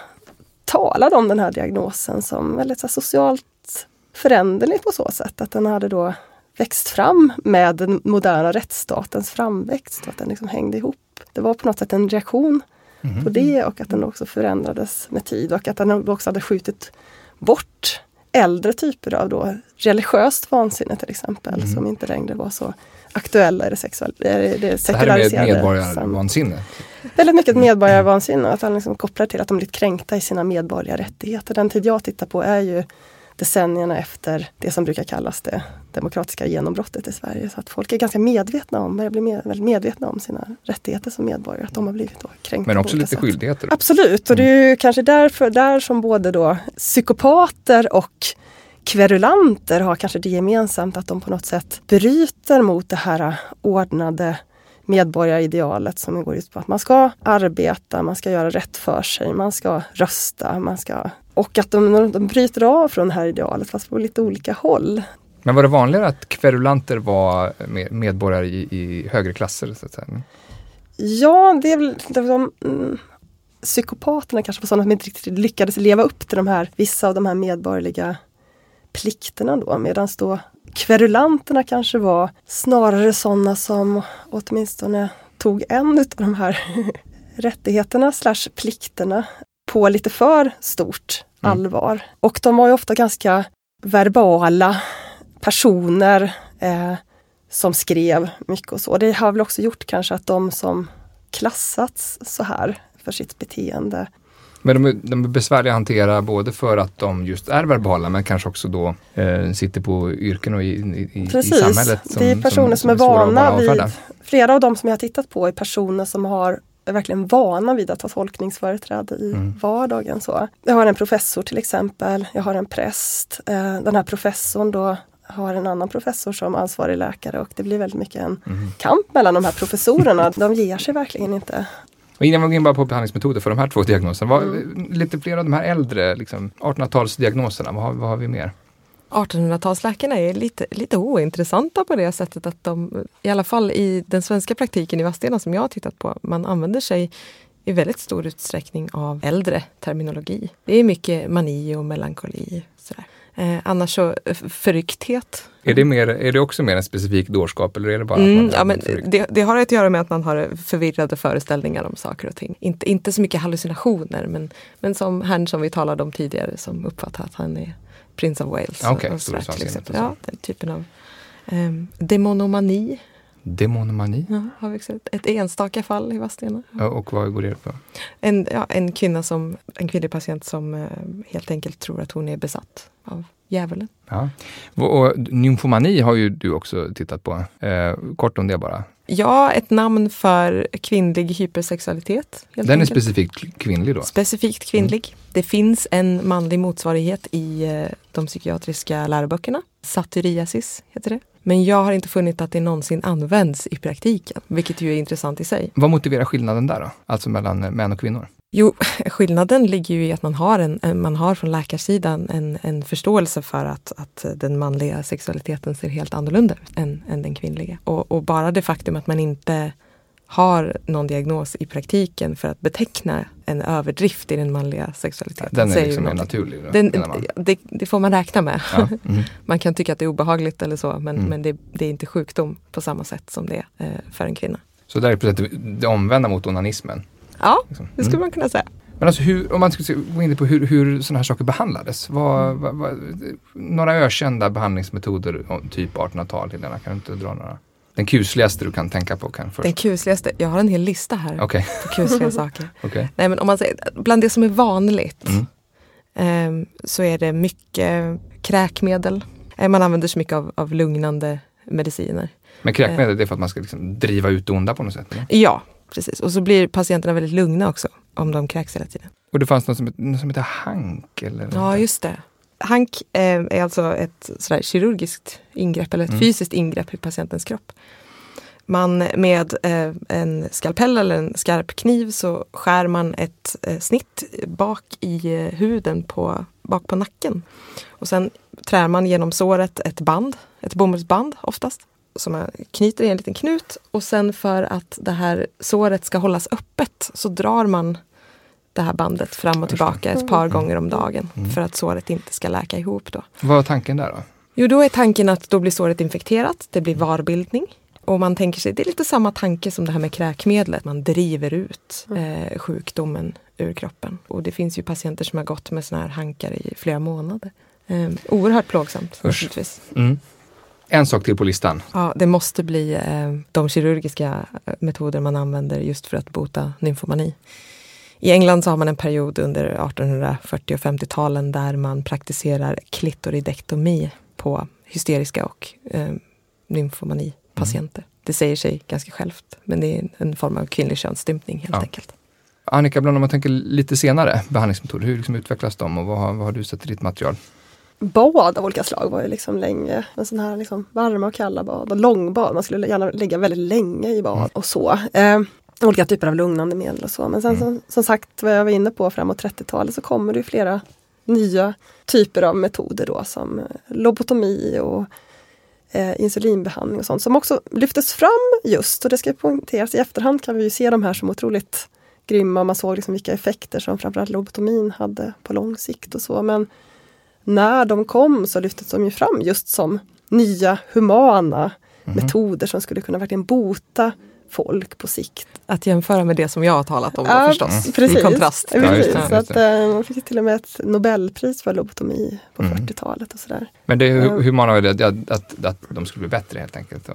talade om den här diagnosen som väldigt så här, socialt föränderlig på så sätt att den hade då växt fram med den moderna rättsstatens framväxt. Och att den liksom hängde ihop. Det var på något sätt en reaktion Mhm. på det och att den också förändrades med tid och att den också hade skjutit bort äldre typer av då religiöst vansinne till exempel Mhm. som inte längre var så aktuella i det, sexuell, i det Det här är ett sekulariserade medborgarvansinne. Väldigt mycket ett medborgarvansinne, att han liksom kopplar till att de blivit kränkta i sina medborgarrättigheter. Den tid jag tittar på är ju decennierna efter det som brukar kallas det demokratiska genombrottet i Sverige. Så att folk är ganska medvetna om, börjar bli med, väldigt medvetna om sina rättigheter som medborgare, att de har blivit då kränkta. Men också lite sätt. skyldigheter. Absolut, och det är ju kanske därför där som både då psykopater och kverulanter har kanske det gemensamt att de på något sätt bryter mot det här ordnade medborgaridealet som går ut på att man ska arbeta, man ska göra rätt för sig, man ska rösta, man ska... Och att de, de bryter av från det här idealet fast på lite olika håll. Men var det vanligare att kverulanter var med- medborgare i, i högre klasser? Så att säga? Ja, det är väl väl de, mm, psykopaterna kanske var sådana som inte riktigt lyckades leva upp till de här, vissa av de här medborgerliga plikterna då, medan då kverulanterna kanske var snarare sådana som åtminstone tog en av de här rättigheterna slash plikterna på lite för stort Mm. allvar. Och de var ju ofta ganska verbala personer eh, som skrev mycket och så. Det har väl också gjort kanske att de som klassats så här för sitt beteende. Men de, är- de är besvärliga att hantera både för att de just är verbala men kanske också då eh, sitter på yrken och i, i, i, i Precis, samhället. det är personer som, är svåra att vana vid, flera av de som jag har tittat på är personer som har är verkligen vana vid att ha tolkningsföreträde i Mm. vardagen. Så. Jag har en professor till exempel, jag har en präst. Eh, den här professorn då har en annan professor som ansvarig läkare och det blir väldigt mycket en Mm. kamp mellan de här professorerna. De ger sig verkligen inte. Och innan vi går in bara på behandlingsmetoder för de här två diagnoserna. Vad, Mm. Lite fler av de här äldre liksom, 1800-talsdiagnoserna, vad, vad har vi mer? 1800-talsläkarna är lite, lite ointressanta på det sättet att de, i alla fall i den svenska praktiken i Vadstena som jag har tittat på, man använder sig i väldigt stor utsträckning av äldre terminologi. Det är mycket mani och melankoli. Sådär. Eh, annars så eh, förryckthet. Är det, mer, är det också mer en specifik dårskap eller är det bara Mm, ja, men det, det har att göra med att man har förvirrade föreställningar om saker och ting. Inte, inte så mycket hallucinationer men, men som herrn som vi talade om tidigare som uppfattar att han är Prince of Wales. Ja, okej, och sådär, till exempel. Ja, den typen av um, demonomani. Demonomani? Ja, har vi också ett, ett enstaka fall i Vadstena. Ja, Och vad går det ut på? En, ja, en kvinna som, en kvinnlig patient som eh, helt enkelt tror att hon är besatt av djävulen. Ja. Och, och nymfomani har ju du också tittat på. Eh, kort om det bara. Ja, ett namn för kvinnlig hypersexualitet. Den är enkelt. specifikt kvinnlig då? Specifikt kvinnlig. Det finns en manlig motsvarighet i eh, de psykiatriska läroböckerna. Satyriasis heter det. Men jag har inte funnit att det någonsin används i praktiken, vilket ju är intressant i sig. Vad motiverar skillnaden där då? Alltså mellan män och kvinnor? Jo, skillnaden ligger ju i att man har, en, en, man har från läkarsidan en, en förståelse för att, att den manliga sexualiteten ser helt annorlunda ut än, än den kvinnliga. Och, och bara det faktum att man inte har någon diagnos i praktiken för att beteckna en överdrift i den manliga sexualiteten. Den är liksom någonting. naturlig? Då, Den, det, det får man räkna med. Ja. Mm. Man kan tycka att det är obehagligt eller så men, Mm. men det, det är inte sjukdom på samma sätt som det är eh, för en kvinna. Så där är det omvända mot onanismen. Ja, Liksom. det skulle Mm. man kunna säga. Men alltså hur, om man skulle gå in på hur, hur sådana här saker behandlades. Vad, Mm. vad, vad, några ökända behandlingsmetoder, typ 1800-tal, Helena, kan du inte dra några? Den kusligaste du kan tänka på kan först. Den kusligaste, jag har en hel lista här Okej, på kusliga saker. okej. Nej men om man säger, bland det som är vanligt Mm. ehm, så är det mycket kräkmedel. Eh, man använder så mycket av, av lugnande mediciner. Men kräkmedel, det är för att man ska liksom driva ut det onda på något sätt? Eller? Ja, precis. Och så blir patienterna väldigt lugna också om de kräks hela tiden. Och det fanns något som, något som heter hank? Eller Ja, just det. Hank eh, är alltså ett sådär kirurgiskt ingrepp eller ett Mm. fysiskt ingrepp i patientens kropp. Man med eh, en skalpell eller en skarp kniv så skär man ett eh, snitt bak i eh, huden på, bak på nacken. Och sen trär man genom såret ett band, ett bomullsband oftast. Som man knyter i en liten knut och sen för att det här såret ska hållas öppet så drar man det här bandet fram och tillbaka ett par gånger om dagen Mm. för att såret inte ska läka ihop. Då. Vad var tanken där då? Jo, då är tanken att då blir såret infekterat, det blir varbildning. Och man tänker sig, det är lite samma tanke som det här med kräkmedlet, man driver ut eh, sjukdomen ur kroppen. Och det finns ju patienter som har gått med såna här hankar i flera månader. Eh, oerhört plågsamt Usch. naturligtvis. Mm. En sak till på listan. Ja, det måste bli eh, de kirurgiska eh, metoder man använder just för att bota nymfomani. I England så har man en period under 1840 och 50-talen där man praktiserar klitoridektomi på hysteriska och eh, nymfomanipatienter. Mm. Det säger sig ganska självt, men det är en form av kvinnlig könsstympning helt ja. enkelt. Annika, om man tänker lite senare behandlingsmetoder, hur liksom utvecklas de och vad har, vad har du sett i ditt material? Bad av olika slag var ju liksom länge, en sån här liksom varma och kalla bad och långbad. Man skulle gärna ligga väldigt länge i bad mm. och så. Eh, olika typer av lugnande medel och så. Men sen mm. som, som, sagt, vad jag var inne på framåt 30-talet så kommer det flera nya typer av metoder då som lobotomi och eh, insulinbehandling och sånt som också lyftes fram just, och det ska poängteras i efterhand kan vi ju se de här som otroligt grymma. Man såg liksom vilka effekter som framförallt lobotomin hade på lång sikt och så. Men när de kom så lyftes de ju fram just som nya humana mm. metoder som skulle kunna verkligen bota folk på sikt. Att jämföra med det som jag har talat om ja, förstås, precis. i kontrast. Ja, precis. Ja, så att, äh, man fick till och med ett Nobelpris för lobotomi på mm. 40-talet. och sådär. Men det, hur, hur man det att, att, att de skulle bli bättre helt enkelt? Då?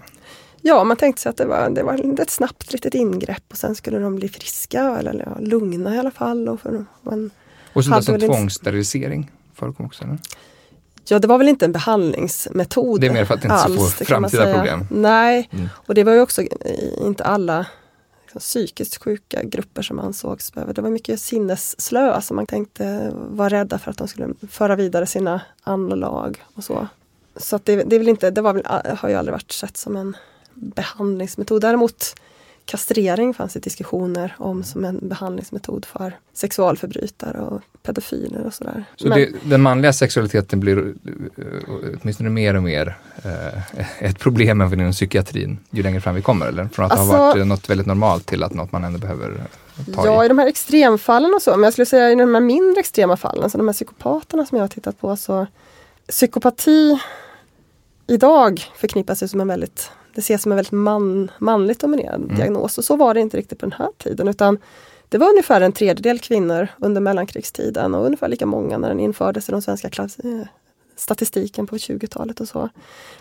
Ja, man tänkte sig att det var, det var ett snabbt litet ingrepp och sen skulle de bli friska eller ja, lugna i alla fall. Och, för, man och så som tvångssterilisering förekom också? Eller? Ja, det var väl inte en behandlingsmetod Det är mer för att inte alls, få framtida problem? Nej, mm. och det var ju också inte alla liksom, psykiskt sjuka grupper som ansågs behöva. Det var mycket sinnesslöa som man tänkte var rädda för att de skulle föra vidare sina anlag och så. Så det, det, är väl inte, det var väl, har ju aldrig varit sett som en behandlingsmetod. Däremot kastrering fanns det diskussioner om som en behandlingsmetod för sexualförbrytare och pedofiler och sådär. Så Men, det, den manliga sexualiteten blir uh, åtminstone mer och mer uh, ett problem även inom psykiatrin ju längre fram vi kommer? Eller? Från att alltså, ha varit något väldigt normalt till att något man ändå behöver ta Ja, i. i de här extremfallen och så, men jag skulle säga i de här mindre extrema fallen, så de här psykopaterna som jag har tittat på, så psykopati idag förknippas ju som en väldigt det ses som en väldigt man, manligt dominerad mm. diagnos och så var det inte riktigt på den här tiden utan det var ungefär en tredjedel kvinnor under mellankrigstiden och ungefär lika många när den infördes i de svenska klass, eh, statistiken på 20-talet och så.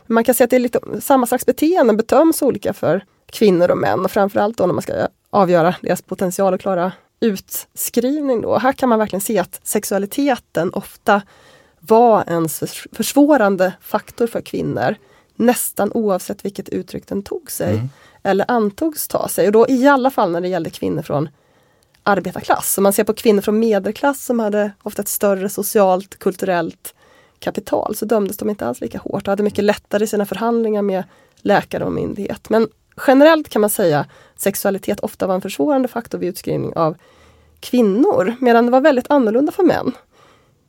Men man kan säga att det är lite samma slags beteenden bedöms olika för kvinnor och män och framförallt då när man ska avgöra deras potential att klara utskrivning. Då. Här kan man verkligen se att sexualiteten ofta var en försvårande faktor för kvinnor nästan oavsett vilket uttryck den tog sig mm. eller antogs ta sig. Och då i alla fall när det gällde kvinnor från arbetarklass. Om man ser på kvinnor från medelklass som hade ofta ett större socialt, kulturellt kapital så dömdes de inte alls lika hårt och hade mycket lättare i sina förhandlingar med läkare och myndighet. Men generellt kan man säga att sexualitet ofta var en försvårande faktor vid utskrivning av kvinnor medan det var väldigt annorlunda för män.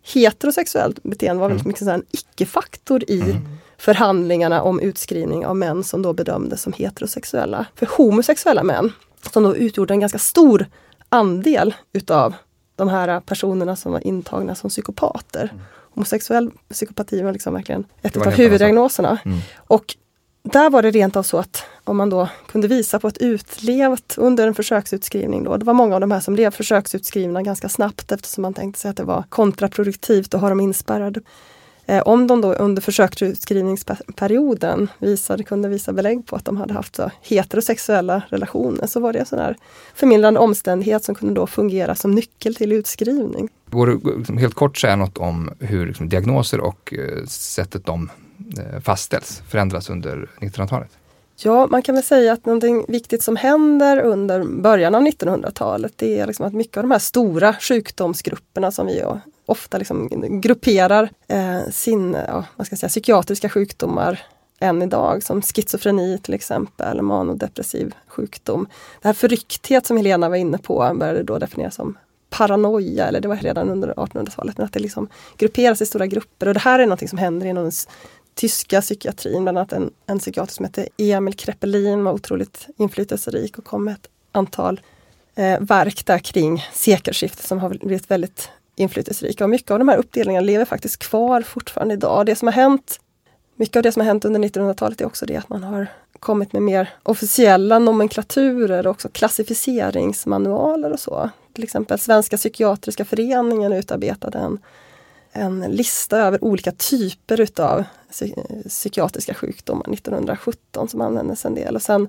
Heterosexuellt beteende var väldigt mm. mycket en icke-faktor i mm förhandlingarna om utskrivning av män som då bedömdes som heterosexuella. För homosexuella män, som då utgjorde en ganska stor andel utav de här personerna som var intagna som psykopater. Mm. Homosexuell psykopati var liksom verkligen ett av huvuddiagnoserna. Mm. Och där var det rent av så att om man då kunde visa på ett utlevt under en försöksutskrivning då, det var många av de här som blev försöksutskrivna ganska snabbt eftersom man tänkte sig att det var kontraproduktivt att ha dem inspärrade. Eh, om de då under försöksutskrivningsperioden visade, kunde visa belägg på att de hade haft så heterosexuella relationer så var det en sån här förmildrande omständighet som kunde då fungera som nyckel till utskrivning. Går det liksom helt kort säga något om hur liksom, diagnoser och eh, sättet de eh, fastställs förändras under 1900-talet? Ja, man kan väl säga att någonting viktigt som händer under början av 1900-talet det är liksom att mycket av de här stora sjukdomsgrupperna som vi ofta liksom grupperar eh, sin, ja, vad ska jag säga, psykiatriska sjukdomar än idag, som schizofreni till exempel, manodepressiv sjukdom. Det här förryckthet som Helena var inne på började då definieras som paranoia, eller det var redan under 1800-talet, men att det liksom grupperas i stora grupper. Och det här är något som händer inom den tyska psykiatrin, bland annat en, en psykiater som hette Emil Kreppelin, var otroligt inflytelserik och kom med ett antal eh, verk där kring sekelskiftet som har blivit väldigt inflytelserika. Och mycket av de här uppdelningarna lever faktiskt kvar fortfarande idag. Det som har hänt, mycket av det som har hänt under 1900-talet är också det att man har kommit med mer officiella nomenklaturer och också klassificeringsmanualer och så. Till exempel Svenska psykiatriska föreningen utarbetade en, en lista över olika typer utav psykiatriska sjukdomar 1917 som användes en del. Och sen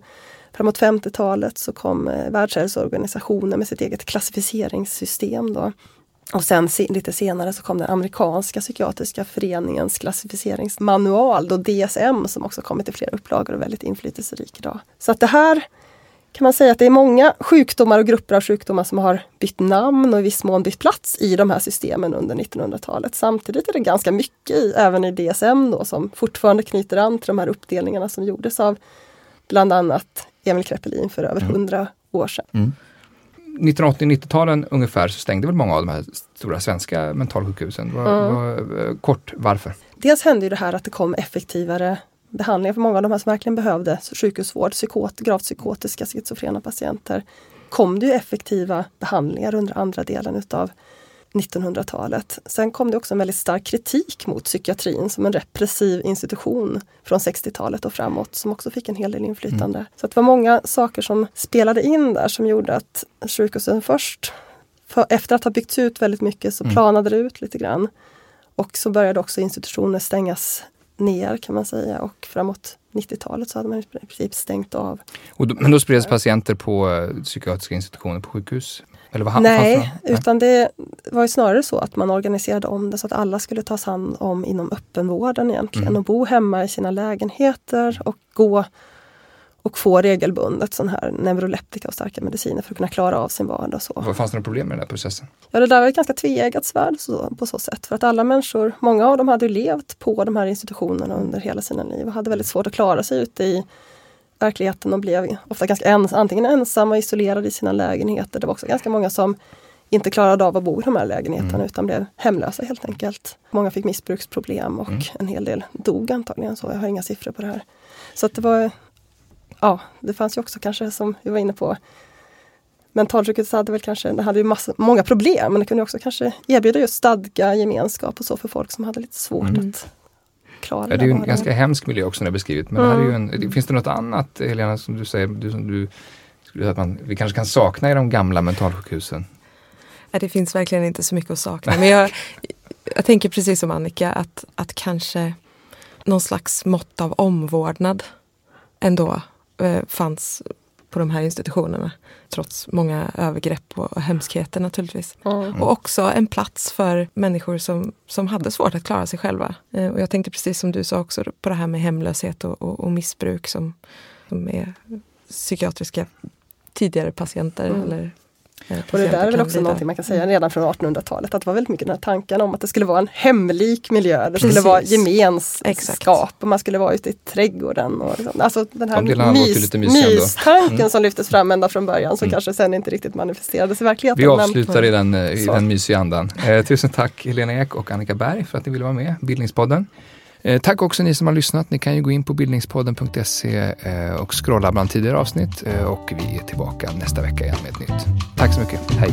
Framåt 50-talet så kom eh, Världshälsoorganisationen med sitt eget klassificeringssystem. Då. Och sen lite senare så kom den amerikanska psykiatriska föreningens klassificeringsmanual, då DSM, som också kommit i flera upplagor och är väldigt inflytelserik idag. Så att det här kan man säga att det är många sjukdomar och grupper av sjukdomar som har bytt namn och i viss mån bytt plats i de här systemen under 1900-talet. Samtidigt är det ganska mycket i, även i DSM då, som fortfarande knyter an till de här uppdelningarna som gjordes av bland annat Emil Kreppelin för över hundra mm. år sedan. Mm. 1980-90-talen ungefär så stängde väl många av de här stora svenska mentalsjukhusen. Var, mm. var, kort, varför? Dels hände ju det här att det kom effektivare behandlingar för många av de här som verkligen behövde sjukhusvård, psykot, gravt psykotiska schizofrena patienter. kom det ju effektiva behandlingar under andra delen utav 1900-talet. Sen kom det också en väldigt stark kritik mot psykiatrin som en repressiv institution från 60-talet och framåt som också fick en hel del inflytande. Mm. Så det var många saker som spelade in där som gjorde att sjukhusen först, för, efter att ha byggts ut väldigt mycket, så mm. planade det ut lite grann. Och så började också institutioner stängas ner kan man säga och framåt 90-talet så hade man i princip stängt av. Då, men då spreds patienter på eh, psykiatriska institutioner på sjukhus? Eller vad Nej, utan det var ju snarare så att man organiserade om det så att alla skulle tas hand om inom öppenvården egentligen mm. och bo hemma i sina lägenheter och gå och få regelbundet sån här neuroleptika och starka mediciner för att kunna klara av sin vardag. Så. Vad fanns det några problem med den här processen? Ja, det där var ett ganska tveeggat svärd så, på så sätt. För att alla människor, många av dem hade levt på de här institutionerna under hela sina liv och hade väldigt svårt att klara sig ute i verkligheten och blev ofta ganska ens, antingen ensamma, isolerade i sina lägenheter. Det var också ganska många som inte klarade av att bo i de här lägenheterna mm. utan blev hemlösa helt enkelt. Många fick missbruksproblem och mm. en hel del dog antagligen så. Jag har inga siffror på det här. Så det var Ja, det fanns ju också kanske som vi var inne på Mentalsjukhuset hade väl kanske, det hade ju massa, många problem men det kunde också kanske erbjuda just stadga, gemenskap och så för folk som hade lite svårt mm. att klara ja, det. är ju en ganska hemsk miljö också när beskrivit. Men mm. det här är ju en, finns det något annat Helena som du säger, du, som du, att man, vi kanske kan sakna i de gamla mentalsjukhusen? Nej, det finns verkligen inte så mycket att sakna. Men jag, jag tänker precis som Annika att, att kanske någon slags mått av omvårdnad ändå fanns på de här institutionerna. Trots många övergrepp och hemskheter naturligtvis. Mm. Och också en plats för människor som, som hade svårt att klara sig själva. Eh, och jag tänkte precis som du sa också på det här med hemlöshet och, och, och missbruk som, som är psykiatriska tidigare patienter mm. eller och det där är väl också någonting man kan säga redan från 1800-talet, att det var väldigt mycket den här tanken om att det skulle vara en hemlik miljö, det Precis. skulle vara gemenskap och man skulle vara ute i trädgården. Och liksom. Alltså den här mys, mystanken mm. som lyftes fram ända från början som mm. kanske sen inte riktigt manifesterades i verkligheten. Vi avslutar i den, eh, i den mysiga andan. Eh, tusen tack Helena Ek och Annika Berg för att ni ville vara med, Bildningspodden. Eh, tack också ni som har lyssnat. Ni kan ju gå in på bildningspodden.se eh, och scrolla bland tidigare avsnitt eh, och vi är tillbaka nästa vecka igen med ett nytt. Tack så mycket. Hej!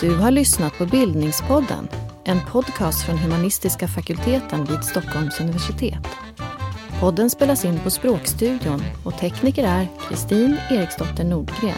Du har lyssnat på Bildningspodden, en podcast från humanistiska fakulteten vid Stockholms universitet. Podden spelas in på Språkstudion och tekniker är Kristin Eriksdotter Nordgren.